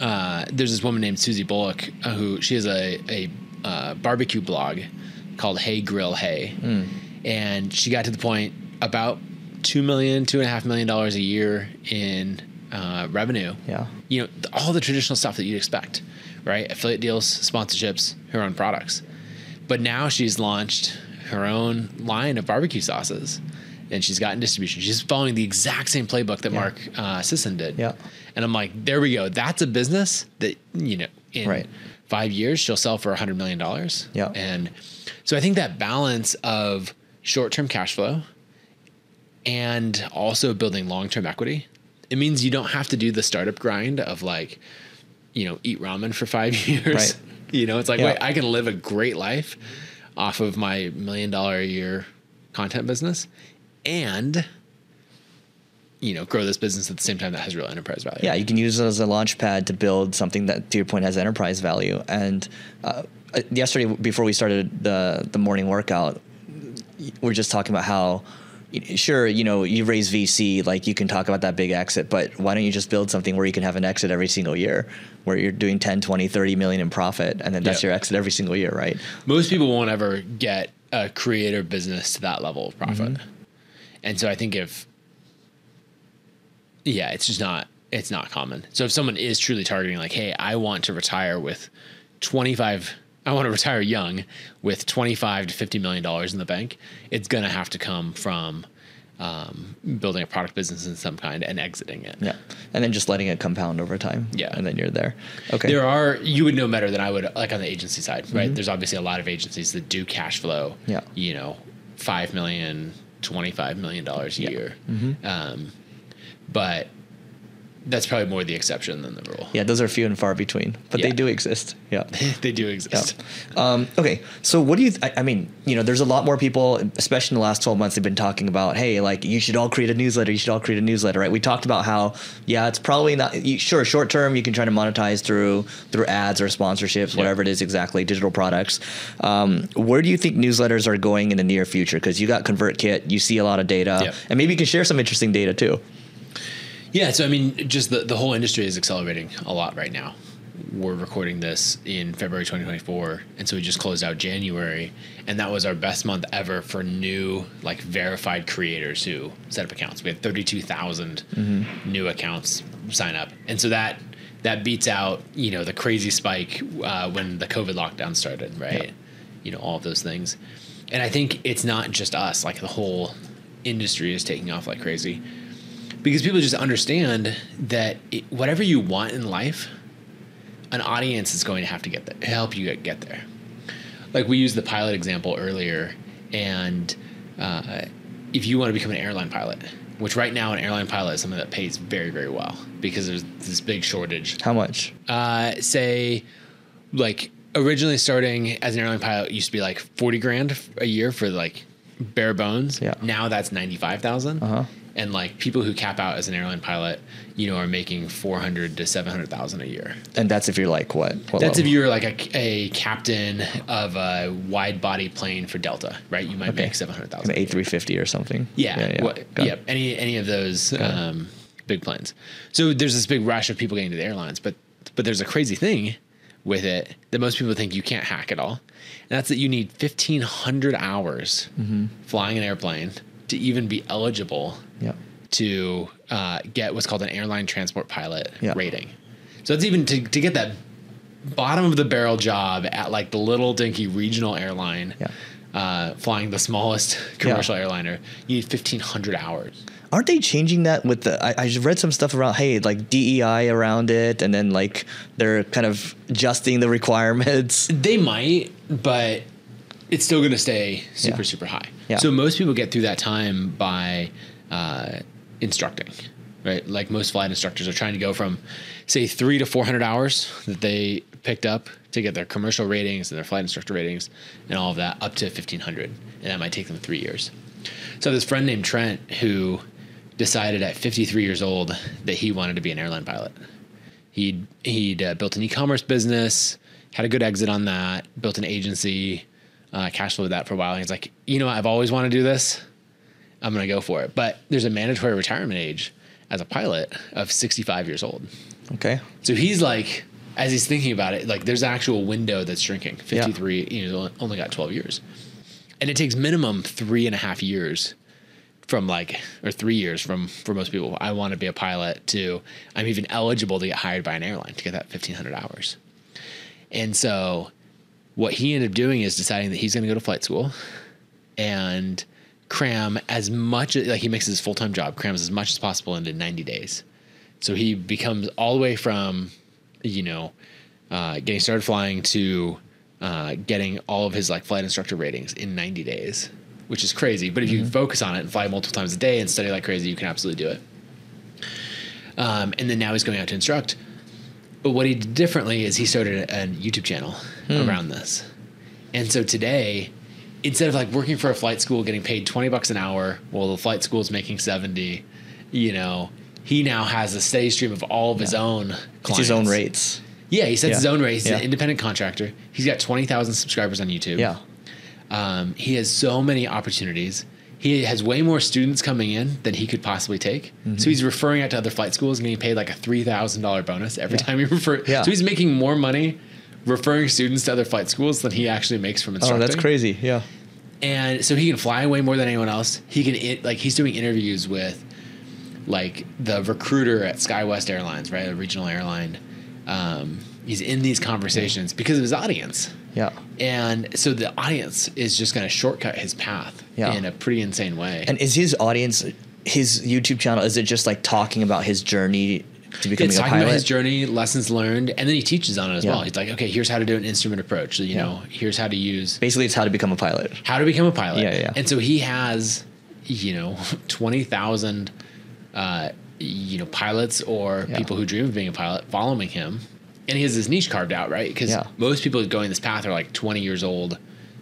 [SPEAKER 3] uh, there's this woman named Susie Bulloch uh, who she has a a uh, barbecue blog called Hey Grill Hey, and she got to the point about two million, two and a half million dollars a year in uh, revenue.
[SPEAKER 2] Yeah.
[SPEAKER 3] you know all the traditional stuff that you'd expect, right? Affiliate deals, sponsorships, her own products. But now she's launched her own line of barbecue sauces, and she's gotten distribution. She's following the exact same playbook that Mark uh, Sisson did.
[SPEAKER 2] Yeah.
[SPEAKER 3] And I'm like, there we go. That's a business that you know in
[SPEAKER 2] Right.
[SPEAKER 3] five years she'll sell for a hundred million dollars.
[SPEAKER 2] Yeah.
[SPEAKER 3] And so I think that balance of short-term cash flow and also building long-term equity, it means you don't have to do the startup grind of like, you know, eat ramen for five years.
[SPEAKER 2] Right.
[SPEAKER 3] You know, it's like,
[SPEAKER 2] Yeah.
[SPEAKER 3] wait, I can live a great life off of my million dollar a year content business and you know, grow this business at the same time that has real enterprise value.
[SPEAKER 2] Yeah, you can use it as a launch pad to build something that, to your point, has enterprise value. And uh, uh, yesterday, before we started the the morning workout, we're just talking about how. Sure, you know, you raise VC, like you can talk about that big exit, but why don't you just build something where you can have an exit every single year, where you're doing 10, 20, 30 million in profit, and then that's
[SPEAKER 3] Yeah.
[SPEAKER 2] your exit every single year, right?
[SPEAKER 3] most people won't ever get a creator business to that level of profit.
[SPEAKER 2] Mm-hmm.
[SPEAKER 3] And so I think if yeah, it's just not it's not common. So if someone is truly targeting like, hey, I want to retire with 25 I want to retire young with 25 to 50 million dollars in the bank, it's going to have to come from um, building a product business in some kind and exiting it.
[SPEAKER 2] Yeah. And then just letting it compound over time.
[SPEAKER 3] Yeah.
[SPEAKER 2] And then you're there. Okay.
[SPEAKER 3] There are you would know better than I would like on the agency side, right? There's obviously a lot of agencies that do cash flow.
[SPEAKER 2] Mm-hmm. Yeah.
[SPEAKER 3] You know, five million, twenty-five million dollars a year.
[SPEAKER 2] Mm-hmm.
[SPEAKER 3] Um, but that's probably more the exception than the rule.
[SPEAKER 2] yeah, those are few and far between, but they do exist. Yeah.
[SPEAKER 3] they do
[SPEAKER 2] Yeah.
[SPEAKER 3] exist.
[SPEAKER 2] Um, okay. So what do you? Th- I, I mean, you know, there's a lot more people, especially in the last 12 months, they've been talking about, hey, like you should all create a newsletter. You should all create a newsletter, right? We talked about how, yeah, it's probably not. You, sure, short term, you can try to monetize through through ads or sponsorships, whatever it is exactly, digital products. Um, where do you think newsletters are going in the near future? Because you got ConvertKit, you see a lot of data, and maybe you can share some interesting data too.
[SPEAKER 3] Yeah, so I mean, just the, the whole industry is accelerating a lot right now. We're recording this in February 2024, and so we just closed out January, and that was our best month ever for new, like verified creators who set up accounts. We had 32,000 new accounts sign up, and so that that beats out you know the crazy spike uh, when the COVID lockdown started, right?
[SPEAKER 2] Yeah.
[SPEAKER 3] You know all of those things, and I think it's not just us; like the whole industry is taking off like crazy because people just understand that it, whatever you want in life, an audience is going to have to get there, help you get, there. Like we used the pilot example earlier, and uh, if you want to become an airline pilot, which right now an airline pilot is something that pays very very well because there's this big shortage.
[SPEAKER 2] How much?
[SPEAKER 3] Uh, say, like originally starting as an airline pilot used to be like forty grand a year for like bare bones.
[SPEAKER 2] Yeah.
[SPEAKER 3] Now that's ninety five thousand.
[SPEAKER 2] Uh-huh.
[SPEAKER 3] And like people who cap out as an airline pilot, you know, are making four hundred to seven hundred thousand a year.
[SPEAKER 2] And that's if you're like what? what
[SPEAKER 3] That's if you're like a, a captain of a wide body plane for Delta, right? You might
[SPEAKER 2] Okay.
[SPEAKER 3] make seven hundred thousand. An.
[SPEAKER 2] A350 or something.
[SPEAKER 3] Yeah,
[SPEAKER 2] yeah,
[SPEAKER 3] What,
[SPEAKER 2] Got
[SPEAKER 3] yep. Any any of those um, big planes. So there's this big rush of people getting to the airlines, but but there's a crazy thing with it that most people think you can't hack at all, and that's that you need 1,500 hours
[SPEAKER 2] Mm-hmm.
[SPEAKER 3] flying an airplane to even be eligible
[SPEAKER 2] Yeah.
[SPEAKER 3] to uh, get what's called an airline transport pilot
[SPEAKER 2] Yeah.
[SPEAKER 3] rating. So it's even to, to get that bottom of the barrel job at like the little dinky regional airline,
[SPEAKER 2] Yeah.
[SPEAKER 3] uh, flying the smallest commercial airliner, you need 1,500 hours.
[SPEAKER 2] Aren't they changing that with the? I, I read some stuff around, hey, like DEI around it, and then like they're kind of adjusting the requirements.
[SPEAKER 3] They might, but it's still going to stay super,
[SPEAKER 2] Yeah.
[SPEAKER 3] super high.
[SPEAKER 2] Yeah.
[SPEAKER 3] So most people get through that time by uh, instructing, right? Like most flight instructors are trying to go from, say, three to 400 hours that they picked up to get their commercial ratings and their flight instructor ratings and all of that up to 1500. And that might take them three years. So this friend named Trent who decided at 53 years old that he wanted to be an airline pilot. He'd he'd uh, built an e-commerce business, had a good exit on that, built an agency, uh, cash flowed that for a while. And he's like, you know, what? I've always wanted to do this. I'm gonna go for it. But there's a mandatory retirement age as a pilot of 65 years old.
[SPEAKER 2] Okay.
[SPEAKER 3] So he's like, as he's thinking about it, like there's an actual window that's shrinking. 53, you know, only got 12 years. And it takes minimum three and a half years from like, or three years from, for most people, I want to be a pilot to I'm even eligible to get hired by an airline to get that 1500 hours. And so what he ended up doing is deciding that he's going to go to flight school and cram as much, like he makes his full time job, crams as much as possible into 90 days. So he becomes all the way from, you know, uh, getting started flying to uh, getting all of his like flight instructor ratings in 90 days, which is crazy. But if you focus on it and fly multiple times a day and study like crazy, you can absolutely do it. Um, and then now he's going out to instruct. But what he did differently is he started a, a YouTube channel around this. And so today, instead of like working for a flight school, getting paid 20 bucks an hour, while the flight school is making 70, you know, he now has a steady stream of all of his own
[SPEAKER 2] It's his own rates.
[SPEAKER 3] Yeah, he sets
[SPEAKER 2] Yeah.
[SPEAKER 3] his own rates. He's
[SPEAKER 2] Yeah.
[SPEAKER 3] an independent contractor. He's got 20,000 subscribers on YouTube.
[SPEAKER 2] Yeah.
[SPEAKER 3] Um, he has so many opportunities. He has way more students coming in than he could possibly take.
[SPEAKER 2] Mm-hmm.
[SPEAKER 3] So he's referring out to other flight schools and getting paid like a three thousand dollar bonus every time he refer.
[SPEAKER 2] Yeah.
[SPEAKER 3] So he's making more money referring students to other flight schools than he actually makes from instructing.
[SPEAKER 2] Oh, that's crazy. Yeah.
[SPEAKER 3] And so he can fly way more than anyone else. He can it, like he's doing interviews with like the recruiter at SkyWest Airlines, right, a regional airline. Um, he's in these conversations because of his audience.
[SPEAKER 2] Yeah.
[SPEAKER 3] And so the audience is just going to shortcut his path
[SPEAKER 2] Yeah.
[SPEAKER 3] in a pretty insane way.
[SPEAKER 2] And is his audience, his YouTube channel, is it just like talking about his journey to becoming a
[SPEAKER 3] talking
[SPEAKER 2] pilot?
[SPEAKER 3] about his journey, lessons learned, and then he teaches on it as
[SPEAKER 2] Yeah.
[SPEAKER 3] well. He's like, okay, here's how to do an instrument approach. You
[SPEAKER 2] Yeah.
[SPEAKER 3] know, here's how to use
[SPEAKER 2] Basically, it's how to become a pilot.
[SPEAKER 3] how to become a pilot.
[SPEAKER 2] Yeah, yeah.
[SPEAKER 3] And so he has, you know, twenty thousand, uh, you know, pilots or
[SPEAKER 2] Yeah.
[SPEAKER 3] people who dream of being a pilot following him, and he has this niche carved out, right? Because
[SPEAKER 2] Yeah.
[SPEAKER 3] most people going this path are like twenty years old,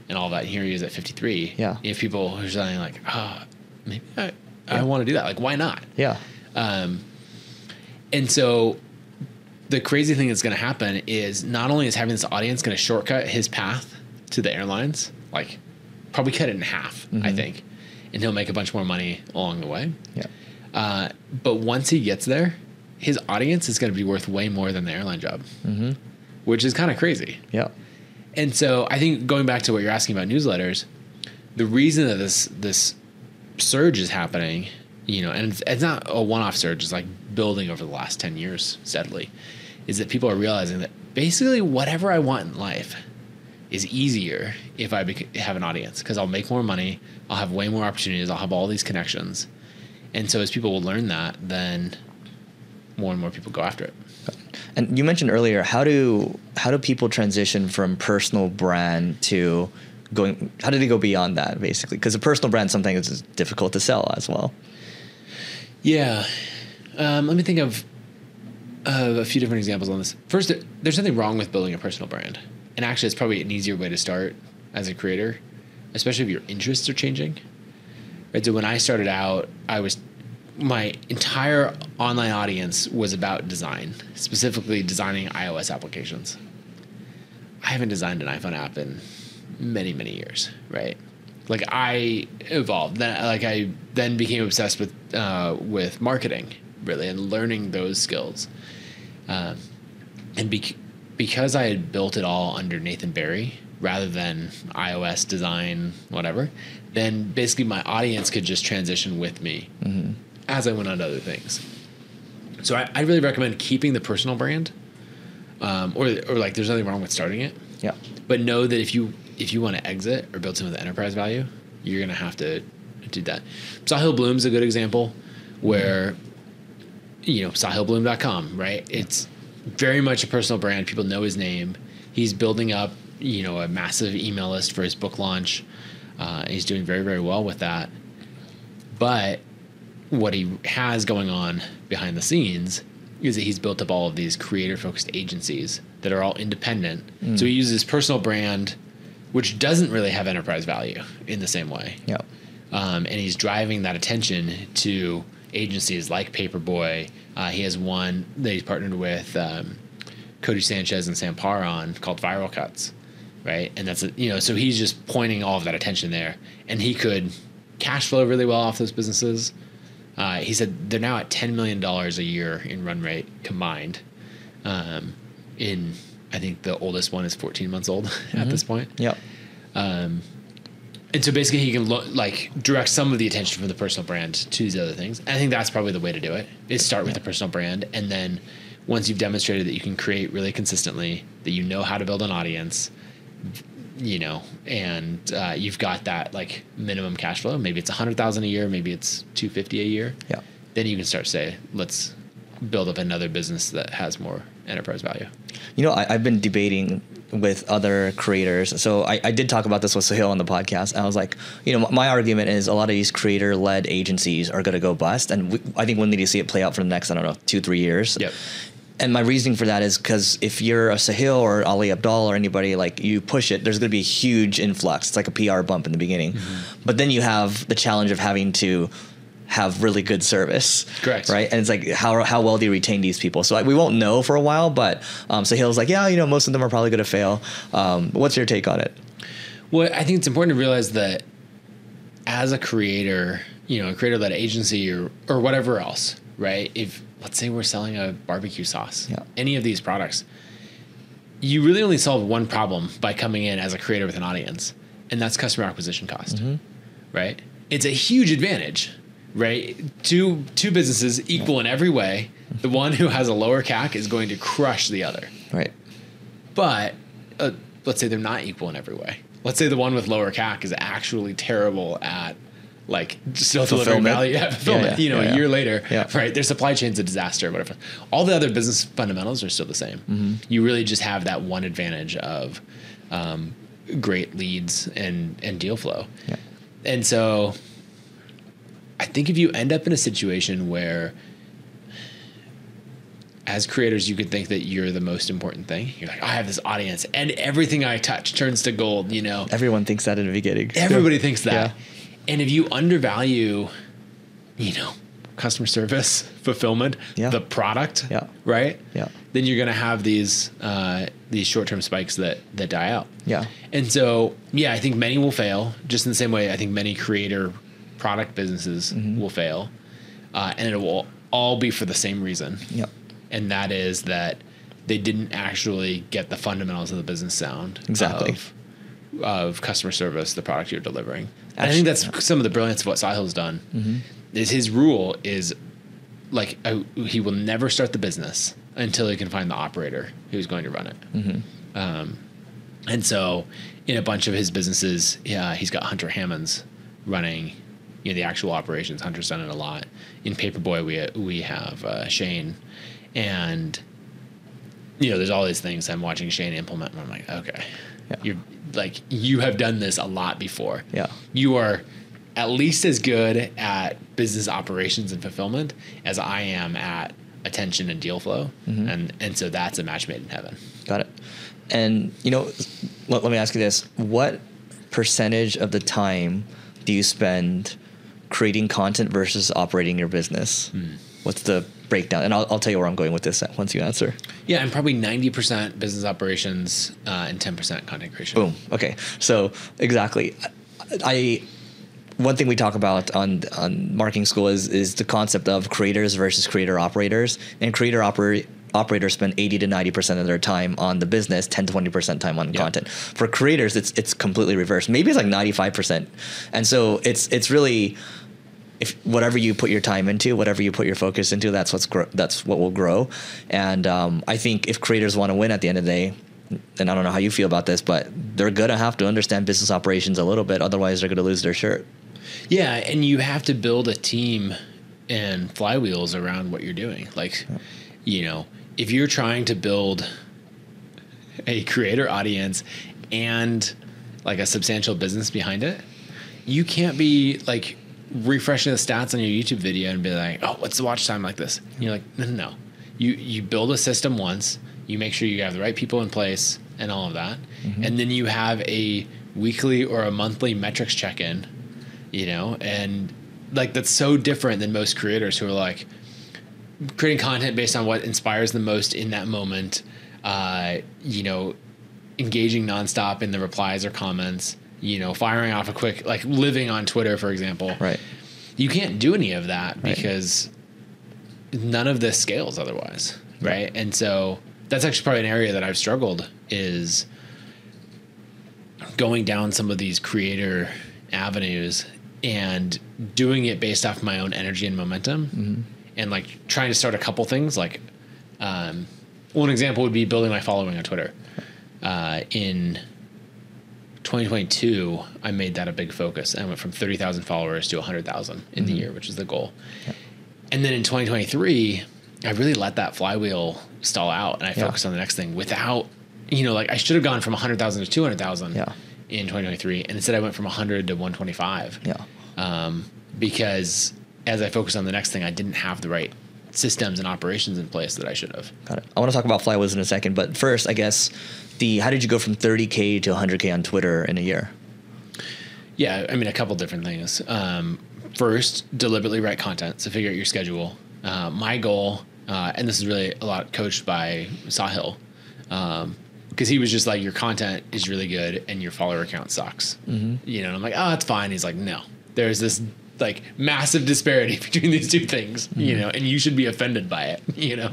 [SPEAKER 3] and all that. And here he is at fifty three.
[SPEAKER 2] Yeah.
[SPEAKER 3] If people who are saying like, ah, maybe I,
[SPEAKER 2] Yeah.
[SPEAKER 3] I want to do that. Like, why not?
[SPEAKER 2] Yeah.
[SPEAKER 3] Um, and so the crazy thing that's going to happen is not only is having this audience going to shortcut his path to the airlines, like probably cut it in half, I think, and he'll make a bunch more money along the way.
[SPEAKER 2] Yeah.
[SPEAKER 3] Uh, but once he gets there, his audience is going to be worth way more than the airline job, which is kind of crazy.
[SPEAKER 2] Yeah.
[SPEAKER 3] And so I think going back to what you're asking about newsletters, the reason that this this surge is happening, you know, and it's, it's not a one-off surge, it's like building over the last 10 years steadily, is that people are realizing that basically whatever I want in life is easier if I bec- have an audience because I'll make more money, I'll have way more opportunities, I'll have all these connections. And so as people will learn that, then more and more people go after it.
[SPEAKER 2] And you mentioned earlier how do how do people transition from personal brand to going? How do they go beyond that basically? Because a personal brand sometimes is difficult to sell as well.
[SPEAKER 3] Yeah. Um, let me think of a few different examples on this. First, there's nothing wrong with building a personal brand. And actually, it's probably an easier way to start as a creator, especially if your interests are changing. Right. So when I started out, I was my entire online audience was about design, specifically designing iOS applications. I haven't designed an iPhone app in many, many years, right? Like I evolved. Then, like I then became obsessed with uh, with marketing, really, and learning those skills. Um, and bec- because I had built it all under Nathan Barry rather than iOS design, whatever, then basically my audience could just transition with me as I went on to other things. So I, I really recommend keeping the personal brand, um, or or like there's nothing wrong with starting it,
[SPEAKER 2] Yeah.
[SPEAKER 3] but know that if you if you want to exit or build some of the enterprise value, you're gonna have to do that. Sahil Bloom's a good example where you know sahilbloom.com, right? It's very much a personal brand. People know his name. He's building up, you know, a massive email list for his book launch. Uh, he's doing very very well with that. But what he has going on behind the scenes is that he's built up all of these creator focused agencies that are all independent. So he uses his personal brand, which doesn't really have enterprise value in the same way.
[SPEAKER 2] Yeah.
[SPEAKER 3] Um, and he's driving that attention to agencies like Paperboy. Uh, he has one that he's partnered with um, Codie Sanchez and Sam Parr on called Viral Cuts, right? And that's a, you know, so he's just pointing all of that attention there, and he could cash flow really well off those businesses. Uh, he said they're now at ten million dollars a year in run rate combined. Um, in I think the oldest one is fourteen months old at this point.
[SPEAKER 2] Yeah.
[SPEAKER 3] And so basically, he can lo- like direct some of the attention from the personal brand to these other things. I think that's probably the way to do it: is start with the personal brand, and then once you've demonstrated that you can create really consistently, that you know how to build an audience, you know, and uh, you've got that like minimum cash flow. Maybe it's a hundred thousand a year, maybe it's two fifty a year.
[SPEAKER 2] Yeah.
[SPEAKER 3] Then you can start to say, let's build up another business that has more enterprise value.
[SPEAKER 2] You know, I, I've been debating with other creators. So I, I did talk about this with Sahil on the podcast. I was like, you know, my, my argument is a lot of these creator led agencies are going to go bust. And we, I think we'll need to see it play out for the next, I don't know, two, three years.
[SPEAKER 3] Yep.
[SPEAKER 2] And my reasoning for that is because if you're a Sahil or Ali Abdaal or anybody like you push it, there's going to be a huge influx. It's like a PR bump in the beginning, mm-hmm. but then you have the challenge of having to have really good service.
[SPEAKER 3] Correct.
[SPEAKER 2] Right. And it's like how how well do you retain these people? So like, we won't know for a while, but um, Sahil's like, yeah, you know, most of them are probably going to fail. Um, what's your take on it?
[SPEAKER 3] Well, I think it's important to realize that as a creator, you know, a creator led agency or or whatever else, right? If let's say we're selling a barbecue sauce,
[SPEAKER 2] Yeah.
[SPEAKER 3] any of these products, you really only solve one problem by coming in as a creator with an audience, and that's customer acquisition cost, right? It's a huge advantage, right? Two two businesses equal in every way. The one who has a lower CAC is going to crush the other.
[SPEAKER 2] Right.
[SPEAKER 3] But uh, let's say they're not equal in every way. Let's say the one with lower CAC is actually terrible at like still delivering value, yeah, fulfillment.
[SPEAKER 2] Yeah, yeah,
[SPEAKER 3] you know,
[SPEAKER 2] yeah,
[SPEAKER 3] a year later, right? Their supply chain's a disaster, whatever. All the other business fundamentals are still the same.
[SPEAKER 2] Mm-hmm.
[SPEAKER 3] You really just have that one advantage of um, great leads and and deal flow.
[SPEAKER 2] Yeah.
[SPEAKER 3] And so, I think if you end up in a situation where as creators, you could think that you're the most important thing. You're like, I have this audience, and everything I touch turns to gold. You know,
[SPEAKER 2] Everyone thinks that in the beginning.
[SPEAKER 3] everybody thinks that.
[SPEAKER 2] Yeah.
[SPEAKER 3] And if you undervalue, you know, customer service, fulfillment,
[SPEAKER 2] Yeah.
[SPEAKER 3] the product,
[SPEAKER 2] Yeah.
[SPEAKER 3] right?
[SPEAKER 2] Yeah.
[SPEAKER 3] Then you're going to have these uh, these short term spikes that that die out.
[SPEAKER 2] Yeah.
[SPEAKER 3] And so, yeah, I think many will fail, just in the same way I think many creator product businesses
[SPEAKER 2] Mm-hmm.
[SPEAKER 3] will fail, uh, and it will all be for the same reason
[SPEAKER 2] Yeah.
[SPEAKER 3] and that is that they didn't actually get the fundamentals of the business sound
[SPEAKER 2] Exactly.
[SPEAKER 3] of, of customer service, the product you're delivering. And I think that's some of the brilliance of what Sahil's done.
[SPEAKER 2] Mm-hmm.
[SPEAKER 3] Is his rule is like uh, he will never start the business until he can find the operator who's going to run it.
[SPEAKER 2] Mm-hmm.
[SPEAKER 3] Um, and so, in a bunch of his businesses, yeah, he's got Hunter Hammonds running, you know, the actual operations. Hunter's done it a lot. In Paperboy, we we have uh, Shane, and you know, there's all these things I'm watching Shane implement, and I'm like, okay,
[SPEAKER 2] Yeah.
[SPEAKER 3] you're like you have done this a lot before.
[SPEAKER 2] Yeah.
[SPEAKER 3] you are at least as good at business operations and fulfillment as I am at attention and deal flow,
[SPEAKER 2] Mm-hmm.
[SPEAKER 3] and and so that's a match made in heaven.
[SPEAKER 2] Got it. And you know, let, let me ask you this: What percentage of the time do you spend creating content versus operating your business?
[SPEAKER 3] Hmm.
[SPEAKER 2] What's the breakdown? And I'll, I'll tell you where I'm going with this once you answer.
[SPEAKER 3] Yeah, and probably ninety percent business operations uh, and ten percent content creation.
[SPEAKER 2] Boom. Okay. So exactly, I. One thing we talk about on on marketing school is is the concept of creators versus creator operators, and creator operate operators spend 80 to 90 percent of their time on the business 10 to 20 percent time on
[SPEAKER 3] Yeah.
[SPEAKER 2] content for creators it's it's completely reversed maybe it's like 95 percent and so it's it's really if whatever you put your time into, whatever you put your focus into, that's what's gro- that's what will grow. And um, I think if creators want to win at the end of the day, and I don't know how you feel about this, but they're gonna have to understand business operations a little bit, otherwise they're gonna lose their shirt.
[SPEAKER 3] Yeah, and you have to build a team and flywheels around what you're doing. Like, you know, if you're trying to build a creator audience and like a substantial business behind it, you can't be like refreshing the stats on your YouTube video and be like, "Oh, what's the watch time like this?" And you're like, "No, no, no. You you build a system once. You make sure you have the right people in place and all of that, mm-hmm. and then you have a weekly or a monthly metrics check in. You know, and like that's so different than most creators who are like creating content based on what inspires the most in that moment. Uh, you know, engaging nonstop in the replies or comments. You know, firing off a quick like living on Twitter, for example.
[SPEAKER 2] Right.
[SPEAKER 3] You can't do any of that
[SPEAKER 2] Right.
[SPEAKER 3] because none of this scales otherwise, right? And so that's actually probably an area that I've struggled is going down some of these creator avenues and doing it based off my own energy and momentum and like trying to start a couple things like um, one example would be building my following on twitter uh, in 2022 i made that a big focus i went from 30000 followers to 100000 in the year which is the goal and then in 2023 i really let that flywheel stall out and i
[SPEAKER 2] Yeah.
[SPEAKER 3] focused on the next thing without you know like i should have gone from 100000 to 200000
[SPEAKER 2] Yeah.
[SPEAKER 3] in 2023 and instead i went from 100 to 125
[SPEAKER 2] Yeah.
[SPEAKER 3] um, because as I focused on the next thing, I didn't have the right systems and operations in place that I should have.
[SPEAKER 2] Got it. I want to talk about flywheels in a second, but first, I guess the how did you go from 30k to 100k on Twitter in a year?
[SPEAKER 3] Yeah, I mean, a couple different things. Um, first, deliberately write content, so figure out your schedule. Uh, my goal, uh, and this is really a lot coached by Sahil, because he was just like, your content is really good and your follower count sucks. You know, and I'm like, oh, it's fine. He's like, no, there's this like massive disparity between these two things, you know, and you should be offended by it, you know,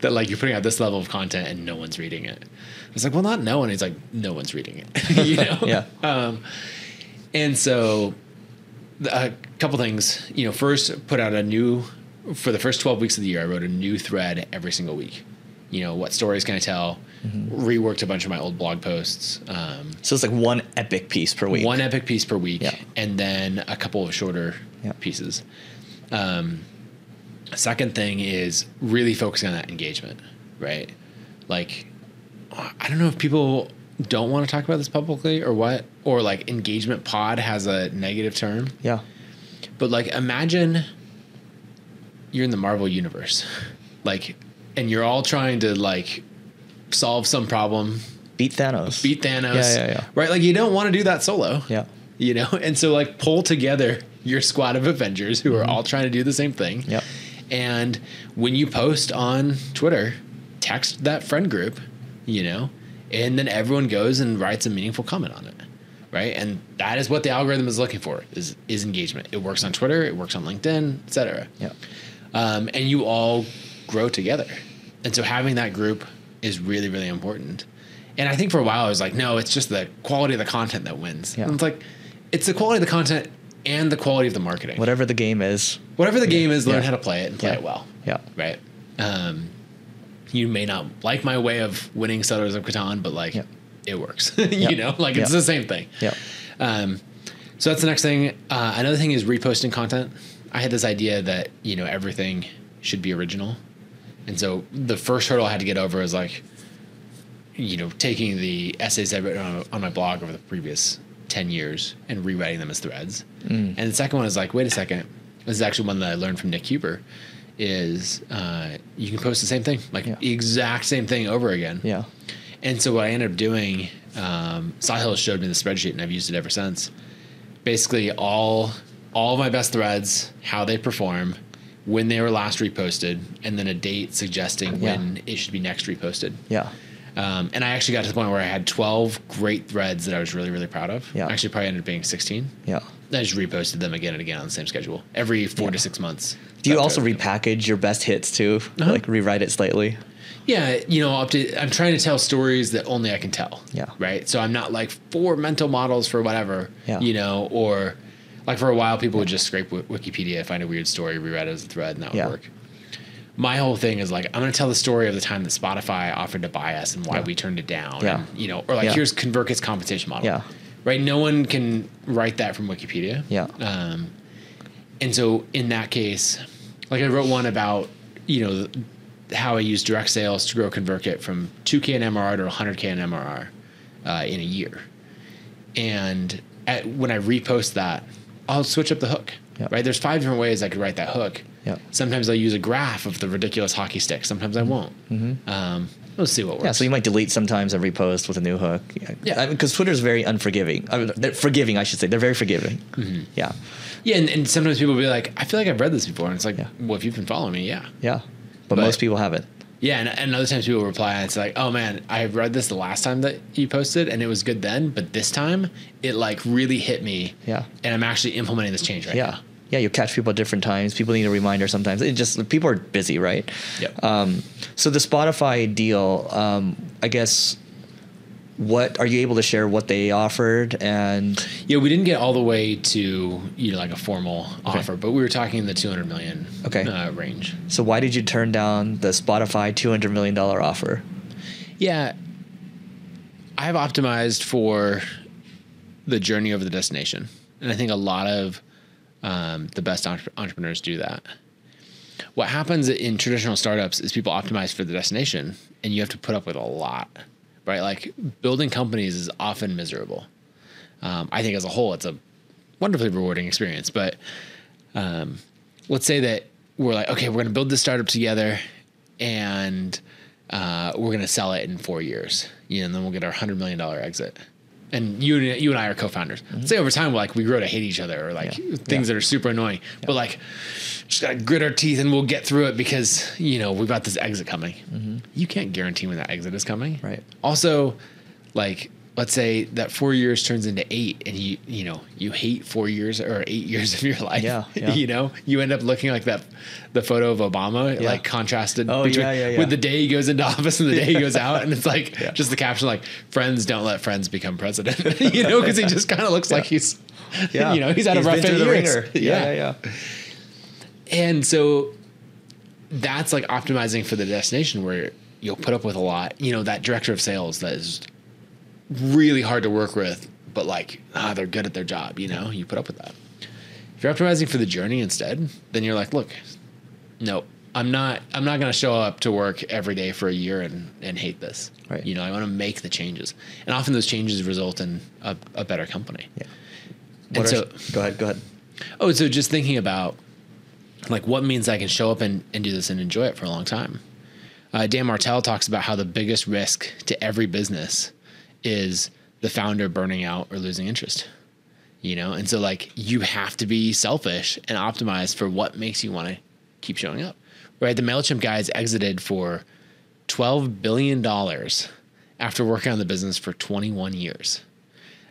[SPEAKER 3] that like you're putting out this level of content and no one's reading it. I was like, well, not no one. He's like, no one's reading it, you know?
[SPEAKER 2] Yeah.
[SPEAKER 3] Um, and so a couple things. You know, first put out a new for the first 12 weeks of the year. I wrote a new thread every single week. You know, what stories can I tell? Reworked a bunch of my old blog posts. Um,
[SPEAKER 2] So it's like one epic piece per week.
[SPEAKER 3] one epic piece per week,
[SPEAKER 2] Yeah.
[SPEAKER 3] and then a couple of shorter
[SPEAKER 2] Yeah.
[SPEAKER 3] pieces. Um, second thing is really focusing on that engagement, right? Like, I don't know if people don't want to talk about this publicly or what, or like engagement pod has a negative term,
[SPEAKER 2] Yeah.
[SPEAKER 3] but like imagine you're in the Marvel universe, like, and you're all trying to like solve some problem,
[SPEAKER 2] Beat Thanos.
[SPEAKER 3] beat Thanos,
[SPEAKER 2] Yeah, yeah, yeah.
[SPEAKER 3] right? Like you don't want to do that solo,
[SPEAKER 2] Yeah.
[SPEAKER 3] you know and so like pull together your squad of avengers who are all trying to do the same thing
[SPEAKER 2] Mm-hmm. Yep.
[SPEAKER 3] and when you post on twitter text that friend group you know and then everyone goes and writes a meaningful comment on it right and that is what the algorithm is looking for is is engagement it works on twitter it works on linkedin etc
[SPEAKER 2] Yeah.
[SPEAKER 3] um, and you all grow together. And so having that group is really, really important. And I think for a while I was like, no, it's just the quality of the content that wins.
[SPEAKER 2] Yeah.
[SPEAKER 3] And it's like, it's the quality of the content and the quality of the marketing.
[SPEAKER 2] Whatever the game is.
[SPEAKER 3] Whatever the game is, learn
[SPEAKER 2] Yeah.
[SPEAKER 3] how to play it and play
[SPEAKER 2] Yeah.
[SPEAKER 3] it well.
[SPEAKER 2] Yeah.
[SPEAKER 3] Right. Um, you may not like my way of winning Settlers of Catan, but like
[SPEAKER 2] Yeah.
[SPEAKER 3] it works.
[SPEAKER 2] Yeah.
[SPEAKER 3] you know, like it's the same thing.
[SPEAKER 2] Yeah.
[SPEAKER 3] Um, so that's the next thing. Uh, another thing is reposting content. I had this idea that you know everything should be original, and so the first hurdle I had to get over is like, you know, taking the essays I've written on, on my blog over the previous ten years and rewriting them as threads.
[SPEAKER 2] Mm.
[SPEAKER 3] And the second one is like, wait a second, this is actually one that I learned from Nick Huber. Is uh, you can post the same thing, like
[SPEAKER 2] Yeah.
[SPEAKER 3] the exact same thing over again.
[SPEAKER 2] Yeah.
[SPEAKER 3] And so what I ended up doing, um, Sahil showed me the spreadsheet, and I've used it ever since. Basically, all all of my best threads, how they perform, when they were last reposted, and then a date suggesting
[SPEAKER 2] Yeah.
[SPEAKER 3] when it should be next reposted.
[SPEAKER 2] Yeah.
[SPEAKER 3] Um, and I actually got to the point where I had 12 great threads that I was really, really proud of.
[SPEAKER 2] Yeah.
[SPEAKER 3] Actually, probably ended up being 16.
[SPEAKER 2] Yeah.
[SPEAKER 3] I just reposted them again and again on the same schedule every four to six months.
[SPEAKER 2] Do you also repackage your best hits too?
[SPEAKER 3] Uh-huh.
[SPEAKER 2] Like rewrite it slightly?
[SPEAKER 3] Yeah, you know, up to, I'm trying to tell stories that only I can tell.
[SPEAKER 2] Yeah.
[SPEAKER 3] Right. So I'm not like four mental models for whatever.
[SPEAKER 2] Yeah.
[SPEAKER 3] You know, or like for a while, people would just scrape Wi- Wikipedia, find a weird story, rewrite it as a thread, and that would
[SPEAKER 2] Yeah.
[SPEAKER 3] work. My whole thing is like I'm going to tell the story of the time that Spotify offered to buy us and why
[SPEAKER 2] Yeah.
[SPEAKER 3] we turned it down.
[SPEAKER 2] Yeah.
[SPEAKER 3] And, you know, or like
[SPEAKER 2] Yeah.
[SPEAKER 3] here's ConvertKit's compensation model.
[SPEAKER 2] Yeah.
[SPEAKER 3] Right. No one can write that from Wikipedia.
[SPEAKER 2] Yeah.
[SPEAKER 3] Um, and so in that case, like I wrote one about, you know, how I use direct sales to grow ConvertKit from 2K in MRR to 100K in MRR uh, in a year. And at, when I repost that, I'll switch up the hook.
[SPEAKER 2] Yeah.
[SPEAKER 3] Right? There's five different ways I could write that hook.
[SPEAKER 2] Yeah.
[SPEAKER 3] Sometimes I'll use a graph of the ridiculous hockey stick. Sometimes I won't. Um, we'll see what works.
[SPEAKER 2] Mm-hmm. Yeah, so you might delete sometimes and repost with a new hook.
[SPEAKER 3] Yeah.
[SPEAKER 2] because Twitter's very unforgiving. I mean, they're forgiving, I should say. They're very forgiving.
[SPEAKER 3] Mm-hmm.
[SPEAKER 2] Yeah,
[SPEAKER 3] yeah, and, and sometimes people will be like, I feel like I've read this before. And it's like,
[SPEAKER 2] Yeah.
[SPEAKER 3] well, if you've been following me, yeah.
[SPEAKER 2] yeah. But,
[SPEAKER 3] But-
[SPEAKER 2] most people haven't.
[SPEAKER 3] Yeah, and, and other times people reply and it's like, "Oh man, I read this the last time that you posted and it was good then, but this time it like really hit me."
[SPEAKER 2] Yeah.
[SPEAKER 3] And I'm actually implementing this change right
[SPEAKER 2] Yeah,
[SPEAKER 3] now.
[SPEAKER 2] yeah. You catch people at different times. People need a reminder sometimes. It just people are busy, right?
[SPEAKER 3] Yep.
[SPEAKER 2] Um, so the Spotify deal, um, I guess. What are you able to share? What they offered and
[SPEAKER 3] Yeah, we didn't get all the way to you know like a formal offer, but we were talking in the 200 million
[SPEAKER 2] Okay.
[SPEAKER 3] uh, range.
[SPEAKER 2] so why did you turn down the Spotify two hundred million dollar offer?
[SPEAKER 3] Yeah, I've optimized for the journey over the destination, and I think a lot of um, the best entre- entrepreneurs do that. What happens in traditional startups is people optimize for the destination, and you have to put up with a lot, right? Like building companies is often miserable. Um, I think as a whole, it's a wonderfully rewarding experience, but um, let's say that we're like, okay, we're going to build this startup together, and uh, we're going to sell it in four years, you know, and then we'll get our hundred million dollar exit. And you and you and I are co-founders. Say over time, like we grow to hate each other, or like
[SPEAKER 2] Mm-hmm. Yeah.
[SPEAKER 3] things
[SPEAKER 2] Yeah.
[SPEAKER 3] that are super annoying. But like, just gotta grit our teeth and we'll get through it because you know we've got this exit coming. You can't guarantee when that exit is coming.
[SPEAKER 2] Mm-hmm. Right.
[SPEAKER 3] Also, like let's say that four years turns into eight and you you know you hate four years or eight years of your life
[SPEAKER 2] Yeah, yeah.
[SPEAKER 3] you know you end up looking like that the photo of obama
[SPEAKER 2] Yeah.
[SPEAKER 3] like contrasted
[SPEAKER 2] Oh,
[SPEAKER 3] between,
[SPEAKER 2] yeah,
[SPEAKER 3] with the day he goes into office and the day he goes out and it's like just the caption like friends don't let friends become president you know because he just kind of looks like he's
[SPEAKER 2] Yeah.
[SPEAKER 3] you know, he's had a
[SPEAKER 2] He's
[SPEAKER 3] rough eight years.
[SPEAKER 2] Yeah, yeah, yeah.
[SPEAKER 3] And so that's like optimizing for the destination where you'll put up with a lot. You know, that director of sales that is really hard to work with, but like, ah, they're good at their job, you know, you put up with that. If you're optimizing for the journey instead, then you're like, look, no, I'm not I'm not gonna show up to work every day for a year and, and hate this.
[SPEAKER 2] Right.
[SPEAKER 3] You know, I wanna make the changes. And often those changes result in a, a better company.
[SPEAKER 2] Yeah.
[SPEAKER 3] And
[SPEAKER 2] What
[SPEAKER 3] so
[SPEAKER 2] go ahead. Go ahead.
[SPEAKER 3] Oh, so just thinking about like what means I can show up and, and do this and enjoy it for a long time. Uh, Dan Martell talks about how the biggest risk to every business is the founder burning out or losing interest. You know, and so like you have to be selfish and optimize for what makes you want to keep showing up. Right? The MailChimp guys exited for $12 billion after working on the business for 21 years.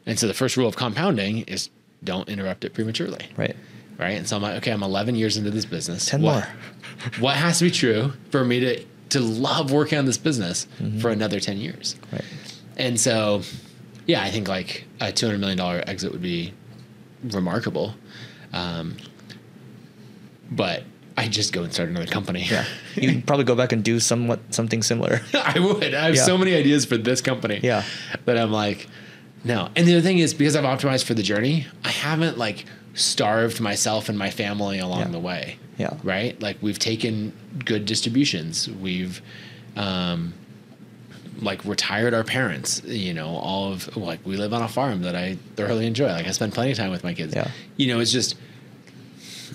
[SPEAKER 3] And so the first rule of compounding is don't interrupt it prematurely
[SPEAKER 2] Right.
[SPEAKER 3] right? And so I'm like, okay, I'm 11 years into this business.
[SPEAKER 2] 10
[SPEAKER 3] what,
[SPEAKER 2] more.
[SPEAKER 3] what has to be true for me to to love working on this business mm-hmm. for another 10 years?
[SPEAKER 2] Right.
[SPEAKER 3] And so, yeah, I think like a 200 million dollar exit would be remarkable. Um, but I just go and start another company.
[SPEAKER 2] Yeah. You'd probably go back and do somewhat something similar.
[SPEAKER 3] I would. I have
[SPEAKER 2] Yeah.
[SPEAKER 3] so many ideas for this company.
[SPEAKER 2] Yeah.
[SPEAKER 3] That I'm like, no. And the other thing is because I've optimized for the journey, I haven't like starved myself and my family along
[SPEAKER 2] Yeah.
[SPEAKER 3] the way.
[SPEAKER 2] Yeah.
[SPEAKER 3] Right? Like we've taken good distributions. We've um like retired our parents, you know, all of like we live on a farm that I thoroughly enjoy. Like I spend plenty of time with my kids.
[SPEAKER 2] Yeah.
[SPEAKER 3] You know, it's just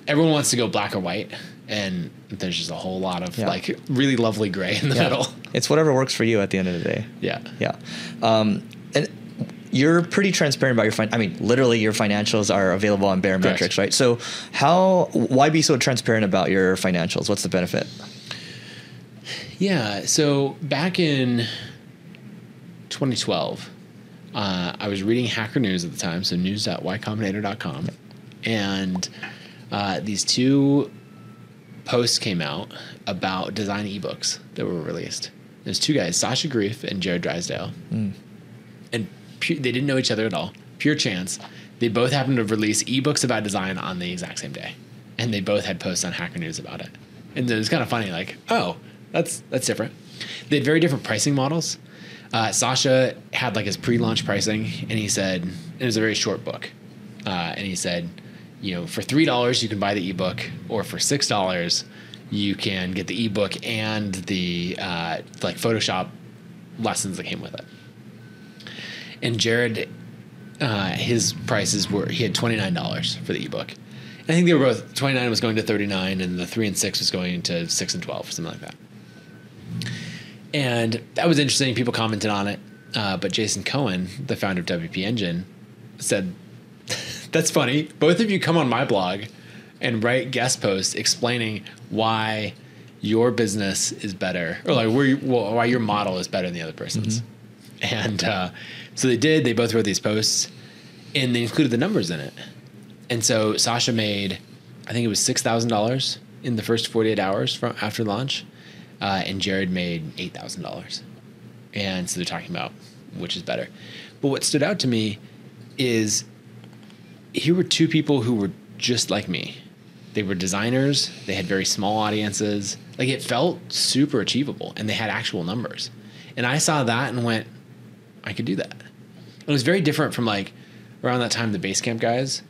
[SPEAKER 3] everyone wants to go black or white and there's just a whole lot of
[SPEAKER 2] Yeah.
[SPEAKER 3] like really lovely gray in the
[SPEAKER 2] Yeah.
[SPEAKER 3] middle.
[SPEAKER 2] It's whatever works for you at the end of the day.
[SPEAKER 3] Yeah.
[SPEAKER 2] Yeah. Um, and you're pretty transparent about your fin- I mean, literally your financials are available on
[SPEAKER 3] Correct.
[SPEAKER 2] Metrics, right? So how why be so transparent about your financials? What's the benefit?
[SPEAKER 3] Yeah. So back in 2012, uh, I was reading Hacker News at the time, so news.ycombinator.com, and uh, these two posts came out about design ebooks that were released. There's two guys, Sacha Greif and Jarrod Drysdale, and pu- they didn't know each other at all. Pure chance. They both happened to release ebooks about design on the exact same day, and they both had posts on Hacker News about it. And it was kind of funny, like, oh, that's that's different. They had very different pricing models. Uh, Sacha had like his pre-launch pricing, and he said and it was a very short book, uh, and he said, you know, for three dollars you can buy the ebook, or for six dollars you can get the ebook and the uh, like Photoshop lessons that came with it. And Jarrod, uh, his prices were he had twenty nine dollars for the ebook. I think they were both twenty nine was going to thirty nine, and the three and six was going to six and twelve, something like that. And that was interesting. People commented on it, uh, but Jason Cohen, the founder of WP Engine, said, "That's funny. Both of you come on my blog and write guest posts explaining why." Your business is better, or like where you, well, why your model is better than the other person's. And uh, so they did. They both wrote these posts, and they included the numbers in it. And so Sacha made, I think it was six thousand dollars in the first forty eight hours from after launch, uh, and Jarrod made eight thousand dollars. And so they're talking about which is better. But what stood out to me is here were two people who were just like me. They were designers. They had very small audiences. Like it felt super achievable, and they had actual numbers. And I saw that and went, I could do that. It was very different from like around that time the Basecamp guys.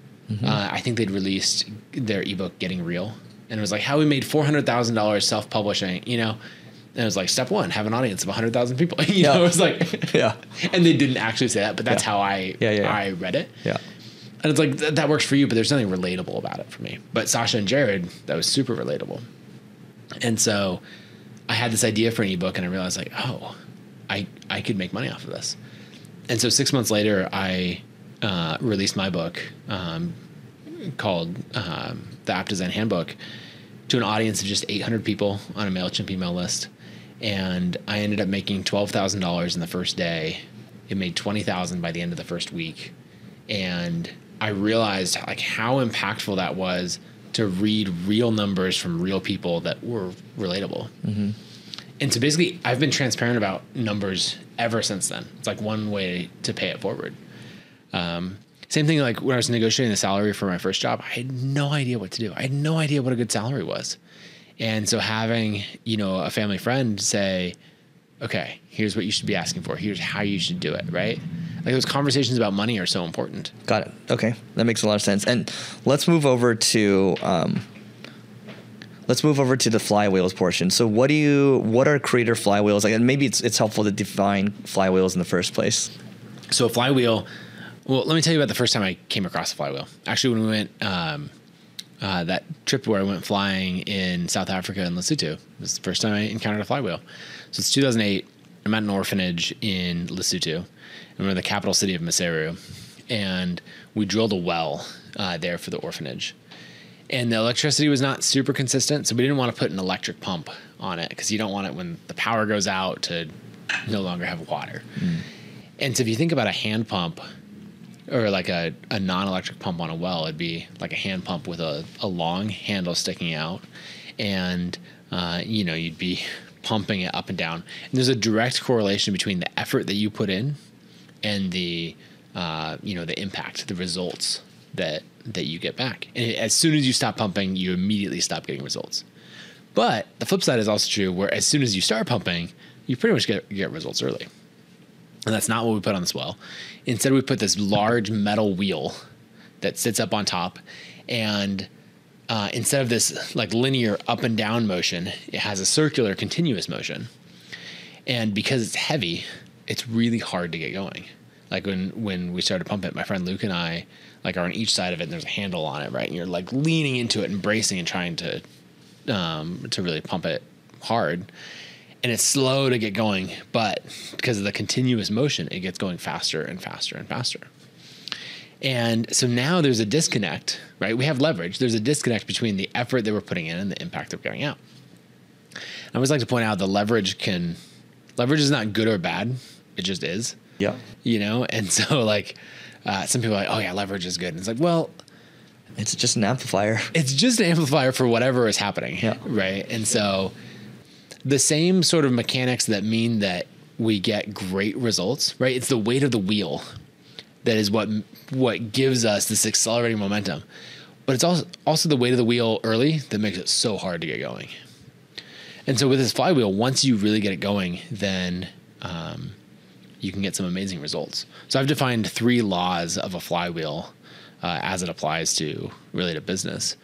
[SPEAKER 3] Uh, I think they'd released their ebook Getting Real, and it was like how we made four hundred thousand dollars self publishing. You know, and it was like step one: have an audience of hundred thousand people. you
[SPEAKER 2] Yeah.
[SPEAKER 3] know, it was like,
[SPEAKER 2] Yeah.
[SPEAKER 3] and they didn't actually say that, but that's
[SPEAKER 2] Yeah.
[SPEAKER 3] how I
[SPEAKER 2] Yeah, yeah, yeah.
[SPEAKER 3] I read it.
[SPEAKER 2] Yeah.
[SPEAKER 3] And it's like th- that works for you, but there's nothing relatable about it for me. But Sacha and Jarrod, that was super relatable. And so I had this idea for an ebook and I realized like, oh, I I could make money off of this. And so six months later, I uh, released my book um, called um, the App Design Handbook to an audience of just 800 people on a Mailchimp email list, and I ended up making twelve thousand dollars in the first day. It made twenty thousand by the end of the first week, and I realized like how impactful that was to read real numbers from real people that were relatable. And so basically, I've been transparent about numbers ever since then. It's like one way to pay it forward. Um, Same thing like when I was negotiating the salary for my first job, I had no idea what to do. I had no idea what a good salary was. And so having, you know, a family friend say, okay, here's what you should be asking for. Here's how you should do it, right? Like those conversations about money are so important.
[SPEAKER 2] Got it. Okay, that makes a lot of sense. And let's move over to um, let's move over to the flywheels portion. So, what do you what are creator flywheels? Like, and maybe it's it's helpful to define flywheels in the first place.
[SPEAKER 3] So, a flywheel. Well, let me tell you about the first time I came across a flywheel. Actually, when we went um, uh, that trip where I went flying in South Africa and Lesotho, it was the first time I encountered a flywheel. So it's 2008. I'm at an orphanage in Lesotho, and we're in the capital city of Maseru, and we drilled a well uh, there for the orphanage. And the electricity was not super consistent, so we didn't want to put an electric pump on it because you don't want it when the power goes out to no longer have water. Mm. And so if you think about a hand pump or like a, a non-electric pump on a well, it'd be like a hand pump with a, a long handle sticking out, and uh, you know you'd be pumping it up and down. And there's a direct correlation between the effort that you put in and the uh, you know the impact, the results that that you get back. And as soon as you stop pumping, you immediately stop getting results. But the flip side is also true, where as soon as you start pumping, you pretty much get get results early. And that's not what we put on this well. Instead, we put this large metal wheel that sits up on top, and uh, instead of this like linear up and down motion, it has a circular continuous motion. And because it's heavy, it's really hard to get going. Like when when we started pumping it, my friend Luke and I like are on each side of it, and there's a handle on it, right? And you're like leaning into it and bracing and trying to um, to really pump it hard. And it's slow to get going, but because of the continuous motion, it gets going faster and faster and faster. And so now there's a disconnect, right? We have leverage. There's a disconnect between the effort that we're putting in and the impact that we're getting out. I always like to point out the leverage can leverage is not good or bad. It just is.
[SPEAKER 2] Yeah.
[SPEAKER 3] You know, and so like uh, some people are like, oh yeah, leverage is good. And it's like, well,
[SPEAKER 2] it's just an amplifier.
[SPEAKER 3] It's just an amplifier for whatever is happening.
[SPEAKER 2] Yeah.
[SPEAKER 3] Right. And so the same sort of mechanics that mean that we get great results, right? It's the weight of the wheel that is what what gives us this accelerating momentum. But it's also also the weight of the wheel early that makes it so hard to get going. And so with this flywheel, once you really get it going, then um, you can get some amazing results. So I've defined three laws of a flywheel uh, as it applies to really to business.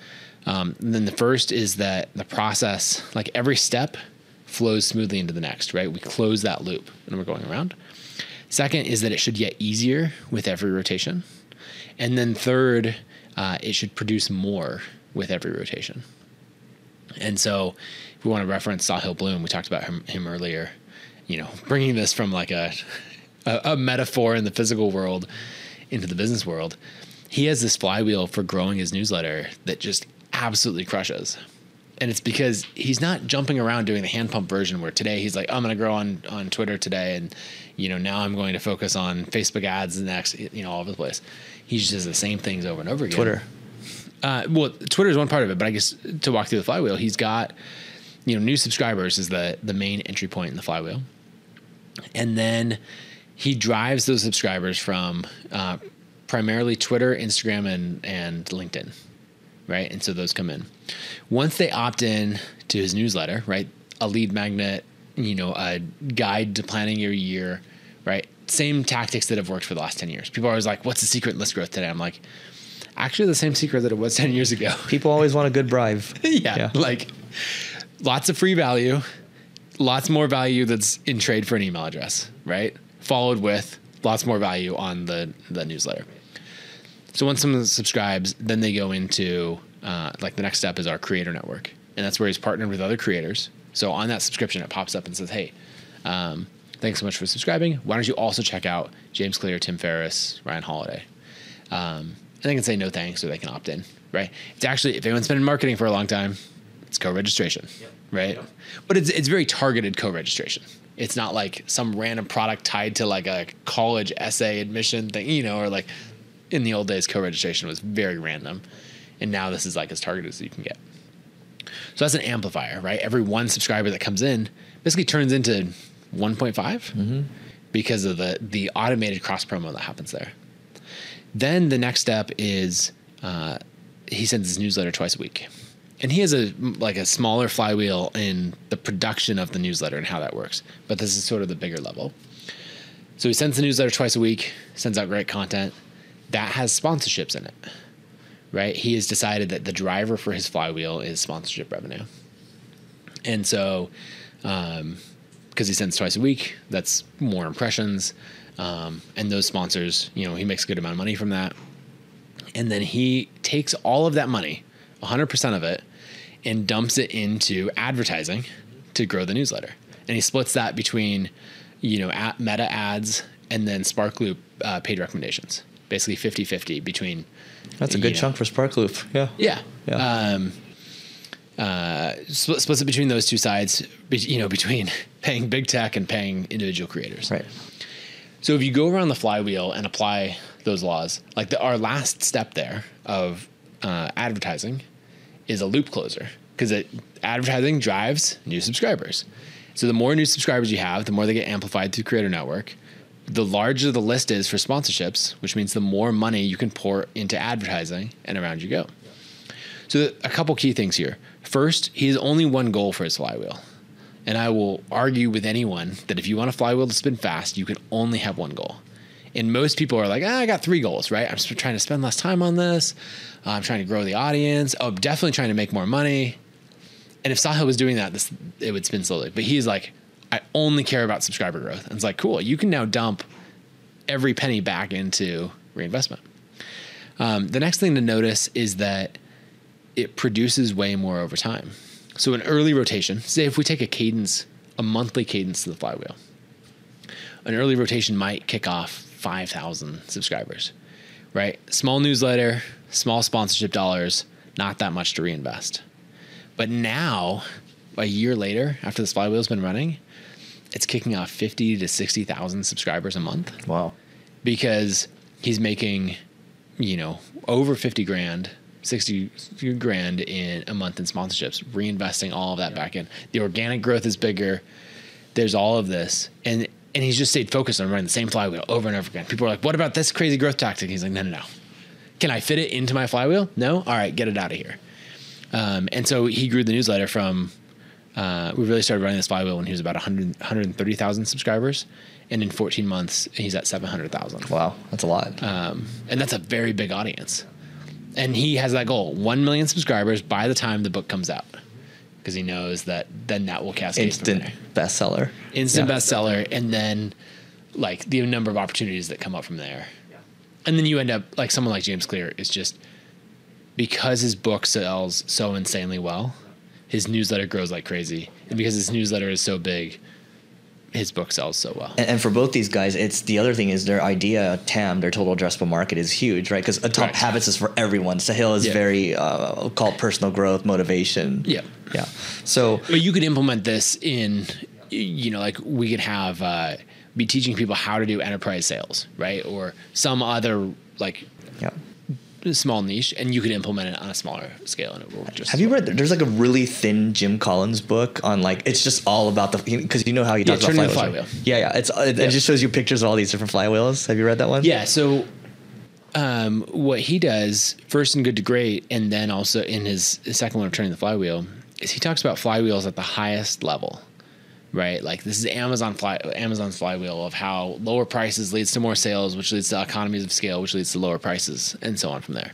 [SPEAKER 3] Um, then the first is that the process, like every step, flows smoothly into the next. Right, we close that loop and we're going around. Second is that it should get easier with every rotation. And then third, uh, it should produce more with every rotation. And so, if we want to reference Sahil Bloom, we talked about him, him earlier. You know, bringing this from like a, a, a metaphor in the physical world into the business world, he has this flywheel for growing his newsletter that just absolutely crushes and it's because he's not jumping around doing the hand pump version where today he's like, oh, I'm going to grow on on Twitter today, and you know now I'm going to focus on Facebook ads and next, you know, all over the place. He just does the same things over and over again.
[SPEAKER 2] Twitter.
[SPEAKER 3] Uh, well, Twitter is one part of it, but I guess to walk through the flywheel, he's got you know new subscribers is the the main entry point in the flywheel, and then he drives those subscribers from uh, primarily Twitter, Instagram, and and LinkedIn right? And so those come in. Once they opt in to his newsletter, right? A lead magnet, you know, a guide to planning your year, right? Same tactics that have worked for the last 10 years. People are always like, what's the secret in list growth today? I'm like, actually the same secret that it was 10 years ago.
[SPEAKER 2] People always want a good bribe.
[SPEAKER 3] yeah, yeah. Like lots of free value, lots more value that's in trade for an email address, right? Followed with lots more value on the, the newsletter. So once someone subscribes, then they go into uh, like the next step is our creator network, and that's where he's partnered with other creators. So on that subscription, it pops up and says, "Hey, um, thanks so much for subscribing. Why don't you also check out James Clear, Tim Ferriss, Ryan Holiday?" Um, and they can say no thanks, or they can opt in. Right? It's actually if anyone's been in marketing for a long time, it's co-registration, yep. right? Yep. But it's it's very targeted co-registration. It's not like some random product tied to like a college essay admission thing, you know, or like in the old days, co-registration was very random, and now this is like as targeted as you can get. So that's an amplifier, right? Every one subscriber that comes in basically turns into 1.5 mm-hmm. because of the the automated cross promo that happens there. Then the next step is uh, he sends his newsletter twice a week, and he has a like a smaller flywheel in the production of the newsletter and how that works. But this is sort of the bigger level. So he sends the newsletter twice a week, sends out great content that has sponsorships in it, right? He has decided that the driver for his flywheel is sponsorship revenue, and so um, because he sends twice a week, that's more impressions. Um, and those sponsors, you know, he makes a good amount of money from that. And then he takes all of that money, 100% of it, and dumps it into advertising to grow the newsletter. And he splits that between, you know, at meta ads and then Sparkloop uh, paid recommendations. Basically 50 50 between.
[SPEAKER 2] That's a good chunk know, for Sparkloop. Yeah.
[SPEAKER 3] Yeah. yeah. Um, uh, splits it between those two sides, you know, between paying big tech and paying individual creators.
[SPEAKER 2] Right.
[SPEAKER 3] So if you go around the flywheel and apply those laws, like the, our last step there of uh, advertising is a loop closer because advertising drives new subscribers. So the more new subscribers you have, the more they get amplified through Creator Network. The larger the list is for sponsorships, which means the more money you can pour into advertising, and around you go. So a couple key things here. First, he has only one goal for his flywheel. And I will argue with anyone that if you want a flywheel to spin fast, you can only have one goal. And most people are like, ah, I got three goals, right? I'm trying to spend less time on this. I'm trying to grow the audience. Oh, I'm definitely trying to make more money. And if Sahil was doing that, this it would spin slowly. But he's like, I only care about subscriber growth. And it's like, cool, you can now dump every penny back into reinvestment. Um, the next thing to notice is that it produces way more over time. So an early rotation, say if we take a cadence, a monthly cadence to the flywheel, an early rotation might kick off 5,000 subscribers, right? Small newsletter, small sponsorship dollars, not that much to reinvest. But now, a year later, after this flywheel's been running, it's kicking off 50 to 60,000 subscribers a month.
[SPEAKER 2] Wow.
[SPEAKER 3] Because he's making, you know, over 50 grand 60 grand in a month in sponsorships, reinvesting all of that yeah. back in. The organic growth is bigger. There's all of this. And and he's just stayed focused on running the same flywheel over and over again. People are like, what about this crazy growth tactic? He's like, no, no, no. Can I fit it into my flywheel? No? All right, get it out of here. Um, and so he grew the newsletter from, uh, we really started running this flywheel when he was about 100, 130,000 subscribers. And in 14 months, he's at 700,000.
[SPEAKER 2] Wow, that's a lot. Um,
[SPEAKER 3] and that's a very big audience and he has that goal 1 million subscribers by the time the book comes out because he knows that then that will cascade
[SPEAKER 2] instant bestseller
[SPEAKER 3] instant yeah. bestseller and then like the number of opportunities that come up from there yeah. and then you end up like someone like james clear is just because his book sells so insanely well his newsletter grows like crazy and because his newsletter is so big his book sells so well.
[SPEAKER 2] And, and, for both these guys, it's the other thing is their idea TAM, their total addressable market is huge, right? Because Atomic right. Habits is for everyone. Sahil is yeah. very uh, called personal growth, motivation.
[SPEAKER 3] Yeah,
[SPEAKER 2] yeah. So,
[SPEAKER 3] but you could implement this in, you know, like we could have uh, be teaching people how to do enterprise sales, right, or some other like. Small niche and you could implement it on a smaller scale and it will just
[SPEAKER 2] have you read there's like a really thin jim collins book on like it's just all about the because you know how he talks yeah, about flywheels, flywheel. right? yeah yeah it's it, yeah. it, just shows you pictures of all these different flywheels have you read that one
[SPEAKER 3] yeah so um, what he does first in good to great and then also in his, his second one of turning the flywheel is he talks about flywheels at the highest level right? Like this is Amazon fly, Amazon's flywheel of how lower prices leads to more sales, which leads to economies of scale, which leads to lower prices, and so on from there.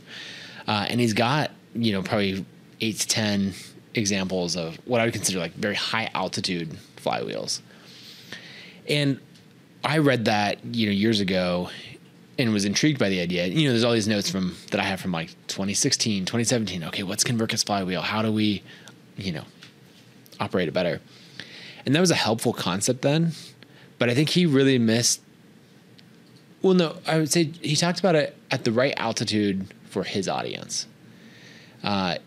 [SPEAKER 3] Uh, and he's got you know probably eight to ten examples of what I would consider like very high altitude flywheels. And I read that you know years ago and was intrigued by the idea. You know, there's all these notes from that I have from like 2016, 2017. Okay, what's ConvertKit's flywheel? How do we, you know, operate it better? And that was a helpful concept then. But I think he really missed. Well, no, I would say he talked about it at the right altitude for his audience. Uh,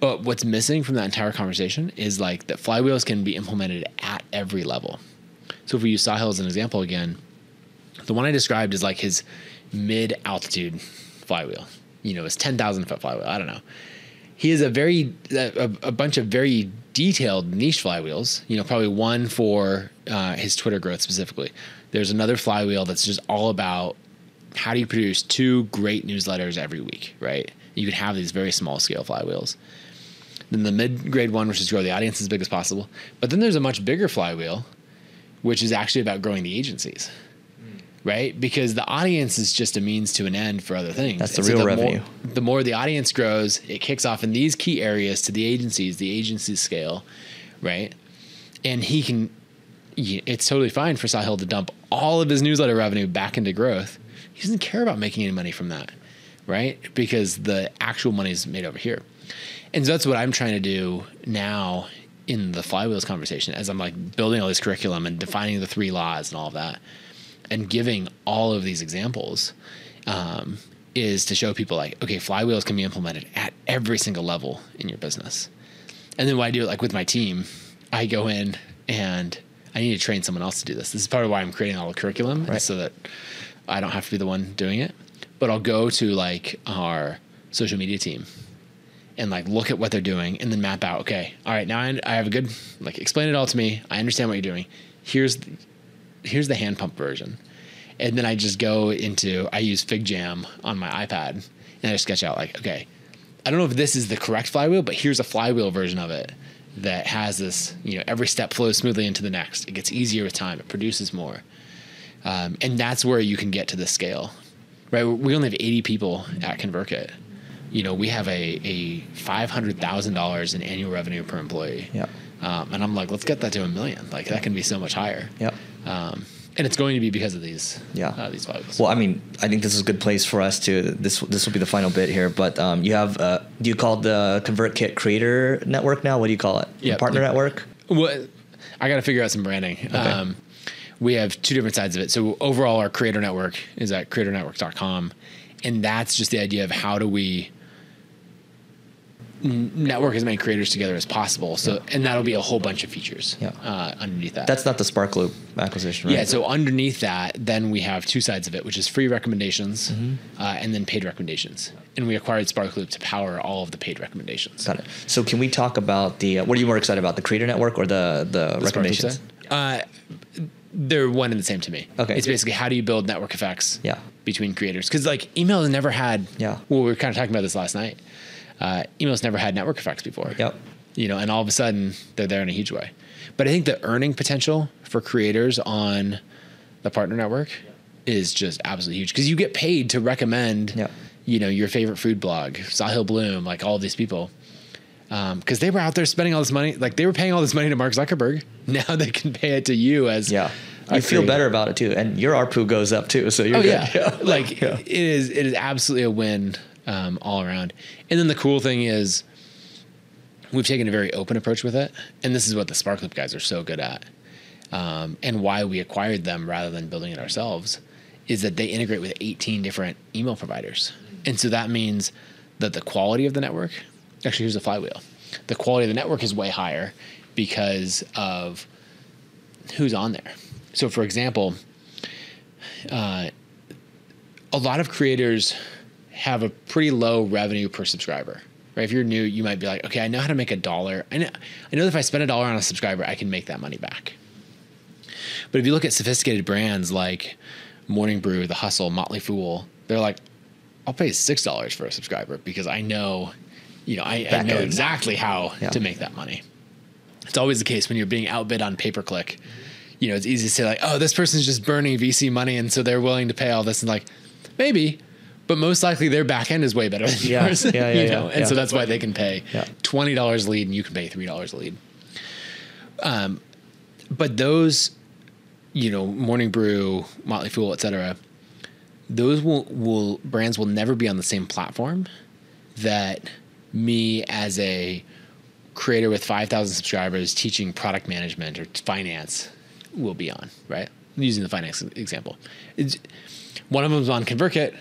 [SPEAKER 3] but what's missing from that entire conversation is like that flywheels can be implemented at every level. So if we use Sahil as an example again, the one I described is like his mid altitude flywheel. You know, his 10,000 foot flywheel. I don't know. He is a very, a, a bunch of very detailed niche flywheels. You know, probably one for uh, his Twitter growth specifically. There's another flywheel that's just all about how do you produce two great newsletters every week, right? You could have these very small scale flywheels. Then the mid grade one, which is grow the audience as big as possible. But then there's a much bigger flywheel, which is actually about growing the agencies, right? Because the audience is just a means to an end for other things.
[SPEAKER 2] That's the
[SPEAKER 3] And
[SPEAKER 2] real
[SPEAKER 3] more-
[SPEAKER 2] revenue.
[SPEAKER 3] the more the audience grows, it kicks off in these key areas to the agencies, the agency scale, right? And he can, it's totally fine for Sahil to dump all of his newsletter revenue back into growth. He doesn't care about making any money from that, right? Because the actual money is made over here. And so that's what I'm trying to do now in the flywheels conversation as I'm like building all this curriculum and defining the three laws and all of that and giving all of these examples um, is to show people like, okay, flywheels can be implemented at every single level in your business. And then what I do, it like with my team, I go in and I need to train someone else to do this. This is part of why I'm creating all the curriculum,
[SPEAKER 2] Right.
[SPEAKER 3] so that I don't have to be the one doing it. But I'll go to like our social media team and like look at what they're doing and then map out. Okay, all right, now I, I have a good like explain it all to me. I understand what you're doing. Here's the, here's the hand pump version, and then I just go into I use FigJam on my iPad and I sketch out like okay, I don't know if this is the correct flywheel, but here's a flywheel version of it that has this you know every step flows smoothly into the next. It gets easier with time. It produces more, um, and that's where you can get to the scale, right? We only have 80 people at ConvertKit. You know, we have a, a $500,000 in annual revenue per employee.
[SPEAKER 2] Yeah.
[SPEAKER 3] Um, and I'm like, let's get that to a million. Like that can be so much higher.
[SPEAKER 2] Yep.
[SPEAKER 3] Um, and it's going to be because of these,
[SPEAKER 2] Yeah.
[SPEAKER 3] uh, these flywheels.
[SPEAKER 2] Well, I mean, I think this is a good place for us to. This this will be the final bit here, but um, you have. Uh, do you call the ConvertKit Creator Network now? What do you call it?
[SPEAKER 3] Yeah.
[SPEAKER 2] Partner Network.
[SPEAKER 3] Well, I got to figure out some branding. Um, we have two different sides of it. So overall, our creator network is at creatornetwork.com. And that's just the idea of how do we network as many creators together as possible. So, and that'll be a whole bunch of features
[SPEAKER 2] Yeah.
[SPEAKER 3] uh, underneath that.
[SPEAKER 2] That's not the Sparkloop acquisition, right?
[SPEAKER 3] Yeah, so underneath that, then we have two sides of it, which is free recommendations
[SPEAKER 2] Mm-hmm.
[SPEAKER 3] uh, and then paid recommendations. And we acquired Sparkloop to power all of the paid recommendations.
[SPEAKER 2] Got it. So can we talk about the? Uh, what are you more excited about, the Creator Network or the the,
[SPEAKER 3] The
[SPEAKER 2] recommendations?
[SPEAKER 3] Uh, they're one and the same to me.
[SPEAKER 2] Okay.
[SPEAKER 3] It's basically how do you build network effects
[SPEAKER 2] Yeah.
[SPEAKER 3] between creators? Because like email has never had.
[SPEAKER 2] Yeah.
[SPEAKER 3] Well, we were kind of talking about this last night. Uh, email's never had network effects before.
[SPEAKER 2] Yep.
[SPEAKER 3] You know, and all of a sudden they're there in a huge way. But I think the earning potential for creators on the partner network is just absolutely huge because you get paid to recommend.
[SPEAKER 2] Yeah.
[SPEAKER 3] You know your favorite food blog, Sahil Bloom, like all these people because they were out there spending all this money. Like they were paying all this money to Mark Zuckerberg. Now they can pay it to you as
[SPEAKER 2] Yeah. You feel
[SPEAKER 3] creator.
[SPEAKER 2] better about it too, and your ARPU goes up too. So you're
[SPEAKER 3] Oh
[SPEAKER 2] good.
[SPEAKER 3] yeah, like
[SPEAKER 2] Yeah.
[SPEAKER 3] it is. It is absolutely a win um, all around. And then the cool thing is, we've taken a very open approach with it, and this is what the Sparkloop guys are so good at, um, and why we acquired them rather than building it ourselves, is that they integrate with 18 different email providers, and so that means that the quality of the network. Actually, here's a flywheel. The quality of the network is way higher because of who's on there. So, for example, uh, a lot of creators have a pretty low revenue per subscriber. Right? If you're new, you might be like, okay, I know how to make a dollar. I know, I know that if I spend a dollar on a subscriber, I can make that money back. But if you look at sophisticated brands like Morning Brew, The Hustle, Motley Fool, they're like, I'll pay six dollars for a subscriber because I know, you know, I, I know exactly how
[SPEAKER 2] Yeah.
[SPEAKER 3] to make that money. It's always the case when you're being outbid on pay per click. You know, it's easy to say like, oh, this person's just burning VC money, and so they're willing to pay all this. And like, maybe, but most likely their back end is way better than
[SPEAKER 2] Yeah,
[SPEAKER 3] yours.
[SPEAKER 2] yeah, yeah,
[SPEAKER 3] you
[SPEAKER 2] yeah,
[SPEAKER 3] know, and
[SPEAKER 2] yeah.
[SPEAKER 3] so that's why they can pay
[SPEAKER 2] Yeah.
[SPEAKER 3] twenty dollars a lead, and you can pay three dollars a lead. Um, but those, you know, Morning Brew, Motley Fool, etc. Those will will brands will never be on the same platform that me as a creator with 5,000 subscribers teaching product management or finance will be on, right? I'm using the finance example. It's, one of them is on ConvertKit,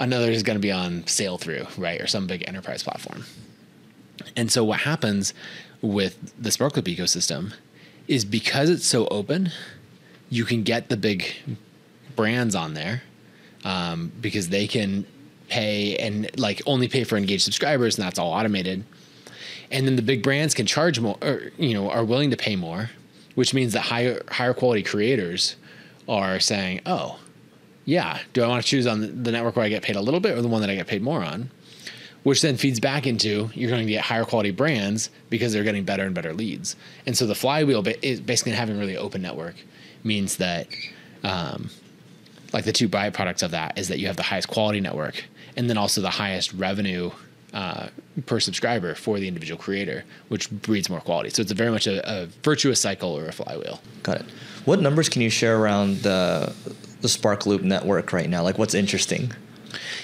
[SPEAKER 3] another is going to be on Sailthru, right? Or some big enterprise platform. And so what happens with the Sparkloop ecosystem is because it's so open, you can get the big brands on there um, because they can pay and like only pay for engaged subscribers and that's all automated and then the big brands can charge more or you know are willing to pay more which means that higher higher quality creators are saying oh yeah, do I want to choose on the network where I get paid a little bit or the one that I get paid more on? Which then feeds back into you're going to get higher quality brands because they're getting better and better leads. And so the flywheel is basically having really open network means that, um, like the two byproducts of that is that you have the highest quality network and then also the highest revenue uh, per subscriber for the individual creator, which breeds more quality. So it's very much a, a, virtuous cycle or a flywheel.
[SPEAKER 2] Got it. What numbers can you share around the the Spark Loop network right now? Like, what's interesting?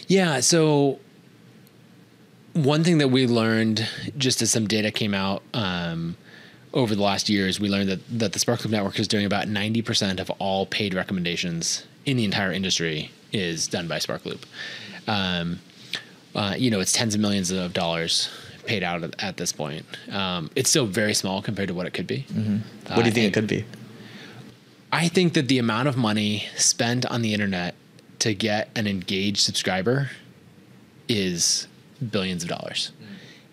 [SPEAKER 3] Yeah. So one thing that we learned just as some data came out um, over the last years, we learned that that the Spark Loop network is doing about ninety percent of all paid recommendations in the entire industry is done by Spark Loop. Um, uh, you know, it's tens of millions of dollars paid out at, at this point. Um, it's still very small compared to what it could be.
[SPEAKER 2] Mm-hmm. What do you think uh, it could be?
[SPEAKER 3] I think that the amount of money spent on the internet to get an engaged subscriber is billions of dollars. Mm.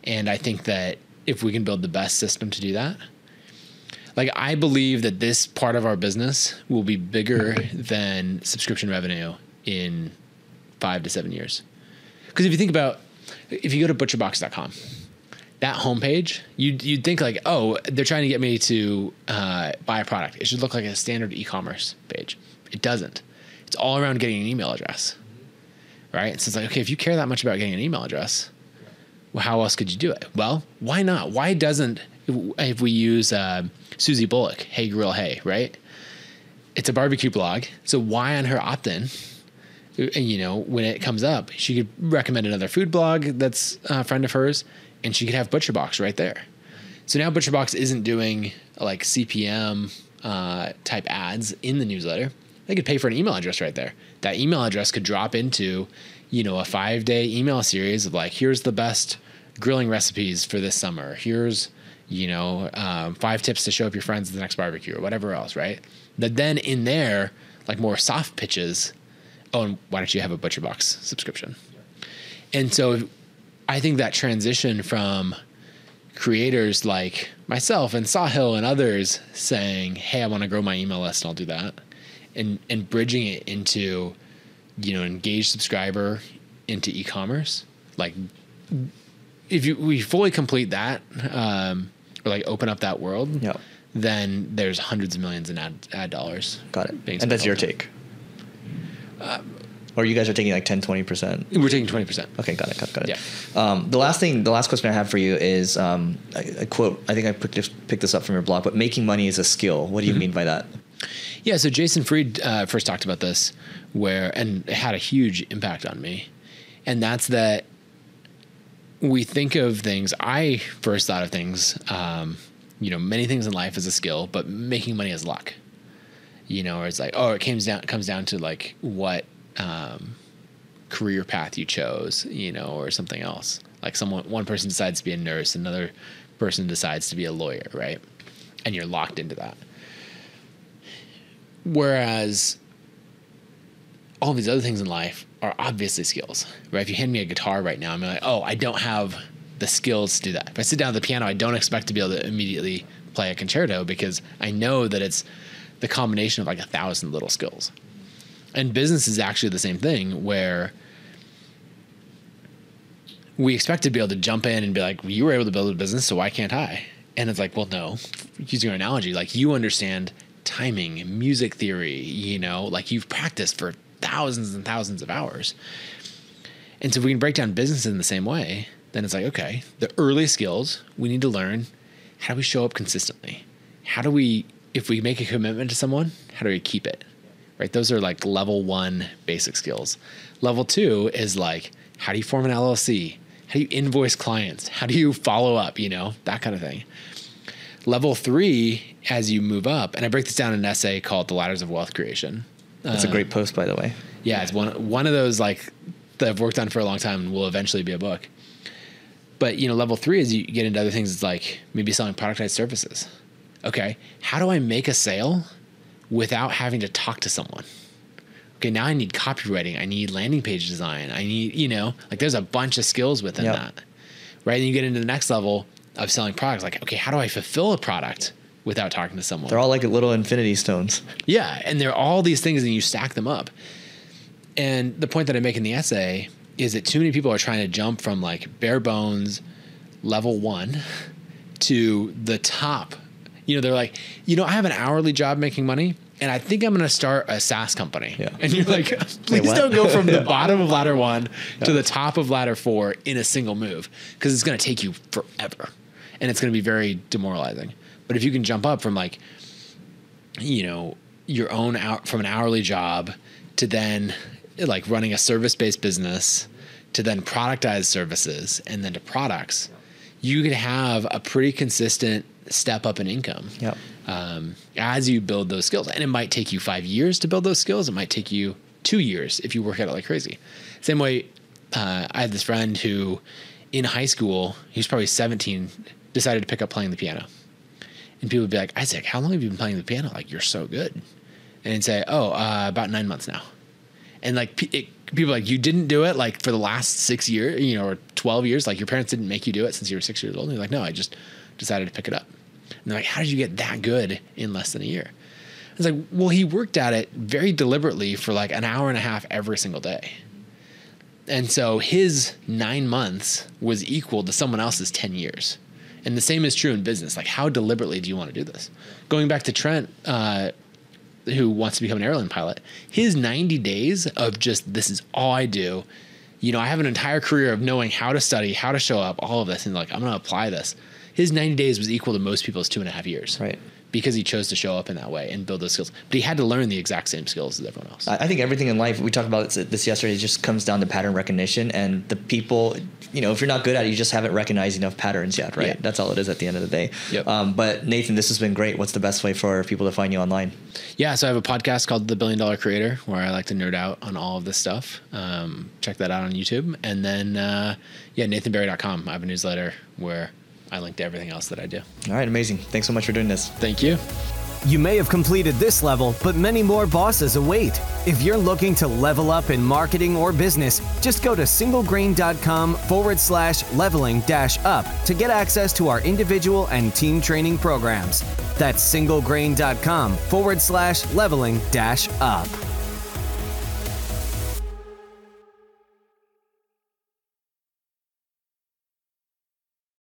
[SPEAKER 3] And I think that if we can build the best system to do that, like I believe that this part of our business will be bigger than subscription revenue in five to seven years. Because if you think about, if you go to butcherbox.com, that homepage, you'd, you'd think like, oh, they're trying to get me to uh, buy a product. It should look like a standard e-commerce page. It doesn't. It's all around getting an email address, right? So it's like, okay, if you care that much about getting an email address, well, how else could you do it? Well, why not? Why doesn't if we use uh, Susie Bulloch, Hey Grill Hey, right? It's a barbecue blog, so why on her opt-in? You know, when it comes up, she could recommend another food blog that's a friend of hers and she could have ButcherBox right there. So now ButcherBox isn't doing like CPM uh, type ads in the newsletter. They could pay for an email address right there. That email address could drop into, you know, a five day email series of like, here's the best grilling recipes for this summer. Here's, you know, um, five tips to show up your friends at the next barbecue or whatever else, right? That then in there, like more soft pitches. Oh, and why don't you have a ButcherBox subscription? And so I think that transition from creators like myself and Sahil and others saying, "Hey, I want to grow my email list, and I'll do that," and and bridging it into, you know, engaged subscriber into e-commerce, like if you we fully complete that, um, or like open up that world,
[SPEAKER 2] yep.
[SPEAKER 3] then there's hundreds of millions in ad ad dollars.
[SPEAKER 2] Got it. And that's your take. Uh, or you guys are taking like 10, 20%?
[SPEAKER 3] We're taking 20%.
[SPEAKER 2] Okay, got it, got it, got it.
[SPEAKER 3] Yeah.
[SPEAKER 2] Um, the last thing, the last question I have for you is um, quote, I think I picked this, picked this up from your blog, but making money is a skill. What do you mm-hmm. mean by that?
[SPEAKER 3] Yeah, so Jason Fried uh, first talked about this, where, and it had a huge impact on me. And that's that we think of things, I first thought of things, um, you know, many things in life as a skill, but making money is luck. You know, or it's like, oh, it comes down, comes down to like what um, career path you chose, you know, or something else. Like someone, one person decides to be a nurse, another person decides to be a lawyer, right? And you're locked into that. Whereas all these other things in life are obviously skills, right? If you hand me a guitar right now, I'm like, oh, I don't have the skills to do that. If I sit down at the piano, I don't expect to be able to immediately play a concerto because I know that it's the combination of like a thousand little skills. And business is actually the same thing where we expect to be able to jump in and be like, well, you were able to build a business, so why can't I? And it's like, well, no, using your analogy, like you understand timing, music theory, you know, like you've practiced for thousands and thousands of hours. And so if we can break down business in the same way, then it's like, okay, the early skills we need to learn how do we show up consistently? How do we, if we make a commitment to someone, how do we keep it? Right? Those are like level one basic skills. Level two is like, how do you form an LLC? How do you invoice clients? How do you follow up? You know, that kind of thing. Level three, as you move up, and I break this down in an essay called The Ladders of Wealth Creation.
[SPEAKER 2] That's uh, a great post, by the way.
[SPEAKER 3] Yeah, it's one one of those like that I've worked on for a long time and will eventually be a book. But you know, level three is you get into other things. It's like maybe selling productized services. Okay, how do I make a sale without having to talk to someone. Okay, now I need copywriting. I need landing page design. I need, you know, like there's a bunch of skills within yep. that. Right. And you get into the next level of selling products. Like, okay, how do I fulfill a product without talking to someone?
[SPEAKER 2] They're all like little infinity stones.
[SPEAKER 3] Yeah. And they're all these things and you stack them up. And the point that I make in the essay is that too many people are trying to jump from like bare bones level one to the top. You know, they're like, you know, I have an hourly job making money and I think I'm going to start a SaaS company.
[SPEAKER 2] Yeah.
[SPEAKER 3] And you're like, please don't go from the bottom of ladder one to the top of ladder four in a single move because it's going to take you forever and it's going to be very demoralizing. But if you can jump up from like, you know, your own out from an hourly job to then like running a service based business to then productize services and then to products, you could have a pretty consistent step up in income
[SPEAKER 2] Yep.
[SPEAKER 3] um, as you build those skills. And it might take you five years to build those skills. It might take you two years if you work at it like crazy. Same way, uh, I had this friend who, in high school, he was probably 17, decided to pick up playing the piano. And people would be like, Isaac, how long have you been playing the piano? Like, you're so good. And he'd say, oh, uh, about nine months now. And like, it, people like, you didn't do it like for the last six years, you know, or 12 years. Like, your parents didn't make you do it since you were six years old. And he's like, no, I just decided to pick it up. And they're like, how did you get that good in less than a year? It's like, well, he worked at it very deliberately for like an hour and a half every single day. And so his nine months was equal to someone else's 10 years. And the same is true in business. Like, how deliberately do you want to do this? Going back to Trent, uh, who wants to become an airline pilot, his 90 days of just this is all I do. You know, I have an entire career of knowing how to study, how to show up, all of this, and like, I'm going to apply this. His 90 days was equal to most people's two and a half years.
[SPEAKER 2] Right.
[SPEAKER 3] Because he chose to show up in that way and build those skills. But he had to learn the exact same skills as everyone else.
[SPEAKER 2] I think everything in life, we talked about this- this yesterday, it just comes down to pattern recognition. And the people, you know, if you're not good at it, you just haven't recognized enough patterns yet, right?
[SPEAKER 3] Yeah.
[SPEAKER 2] That's all it is at the end of the day.
[SPEAKER 3] Yep.
[SPEAKER 2] Um, but Nathan, this has been great. What's the best way for people to find you online?
[SPEAKER 3] Yeah, so I have a podcast called The Billion Dollar Creator where I like to nerd out on all of this stuff. Um, check that out on YouTube. And then, uh, yeah, nathanbarry.com. I have a newsletter where I link to everything else that I do.
[SPEAKER 2] All right, amazing. Thanks so much for doing this.
[SPEAKER 3] Thank you.
[SPEAKER 1] You may have completed this level, but many more bosses await. If you're looking to level up in marketing or business, just go to singlegrain.com forward slash leveling dash up to get access to our individual and team training programs. That's singlegrain.com forward slash leveling dash up.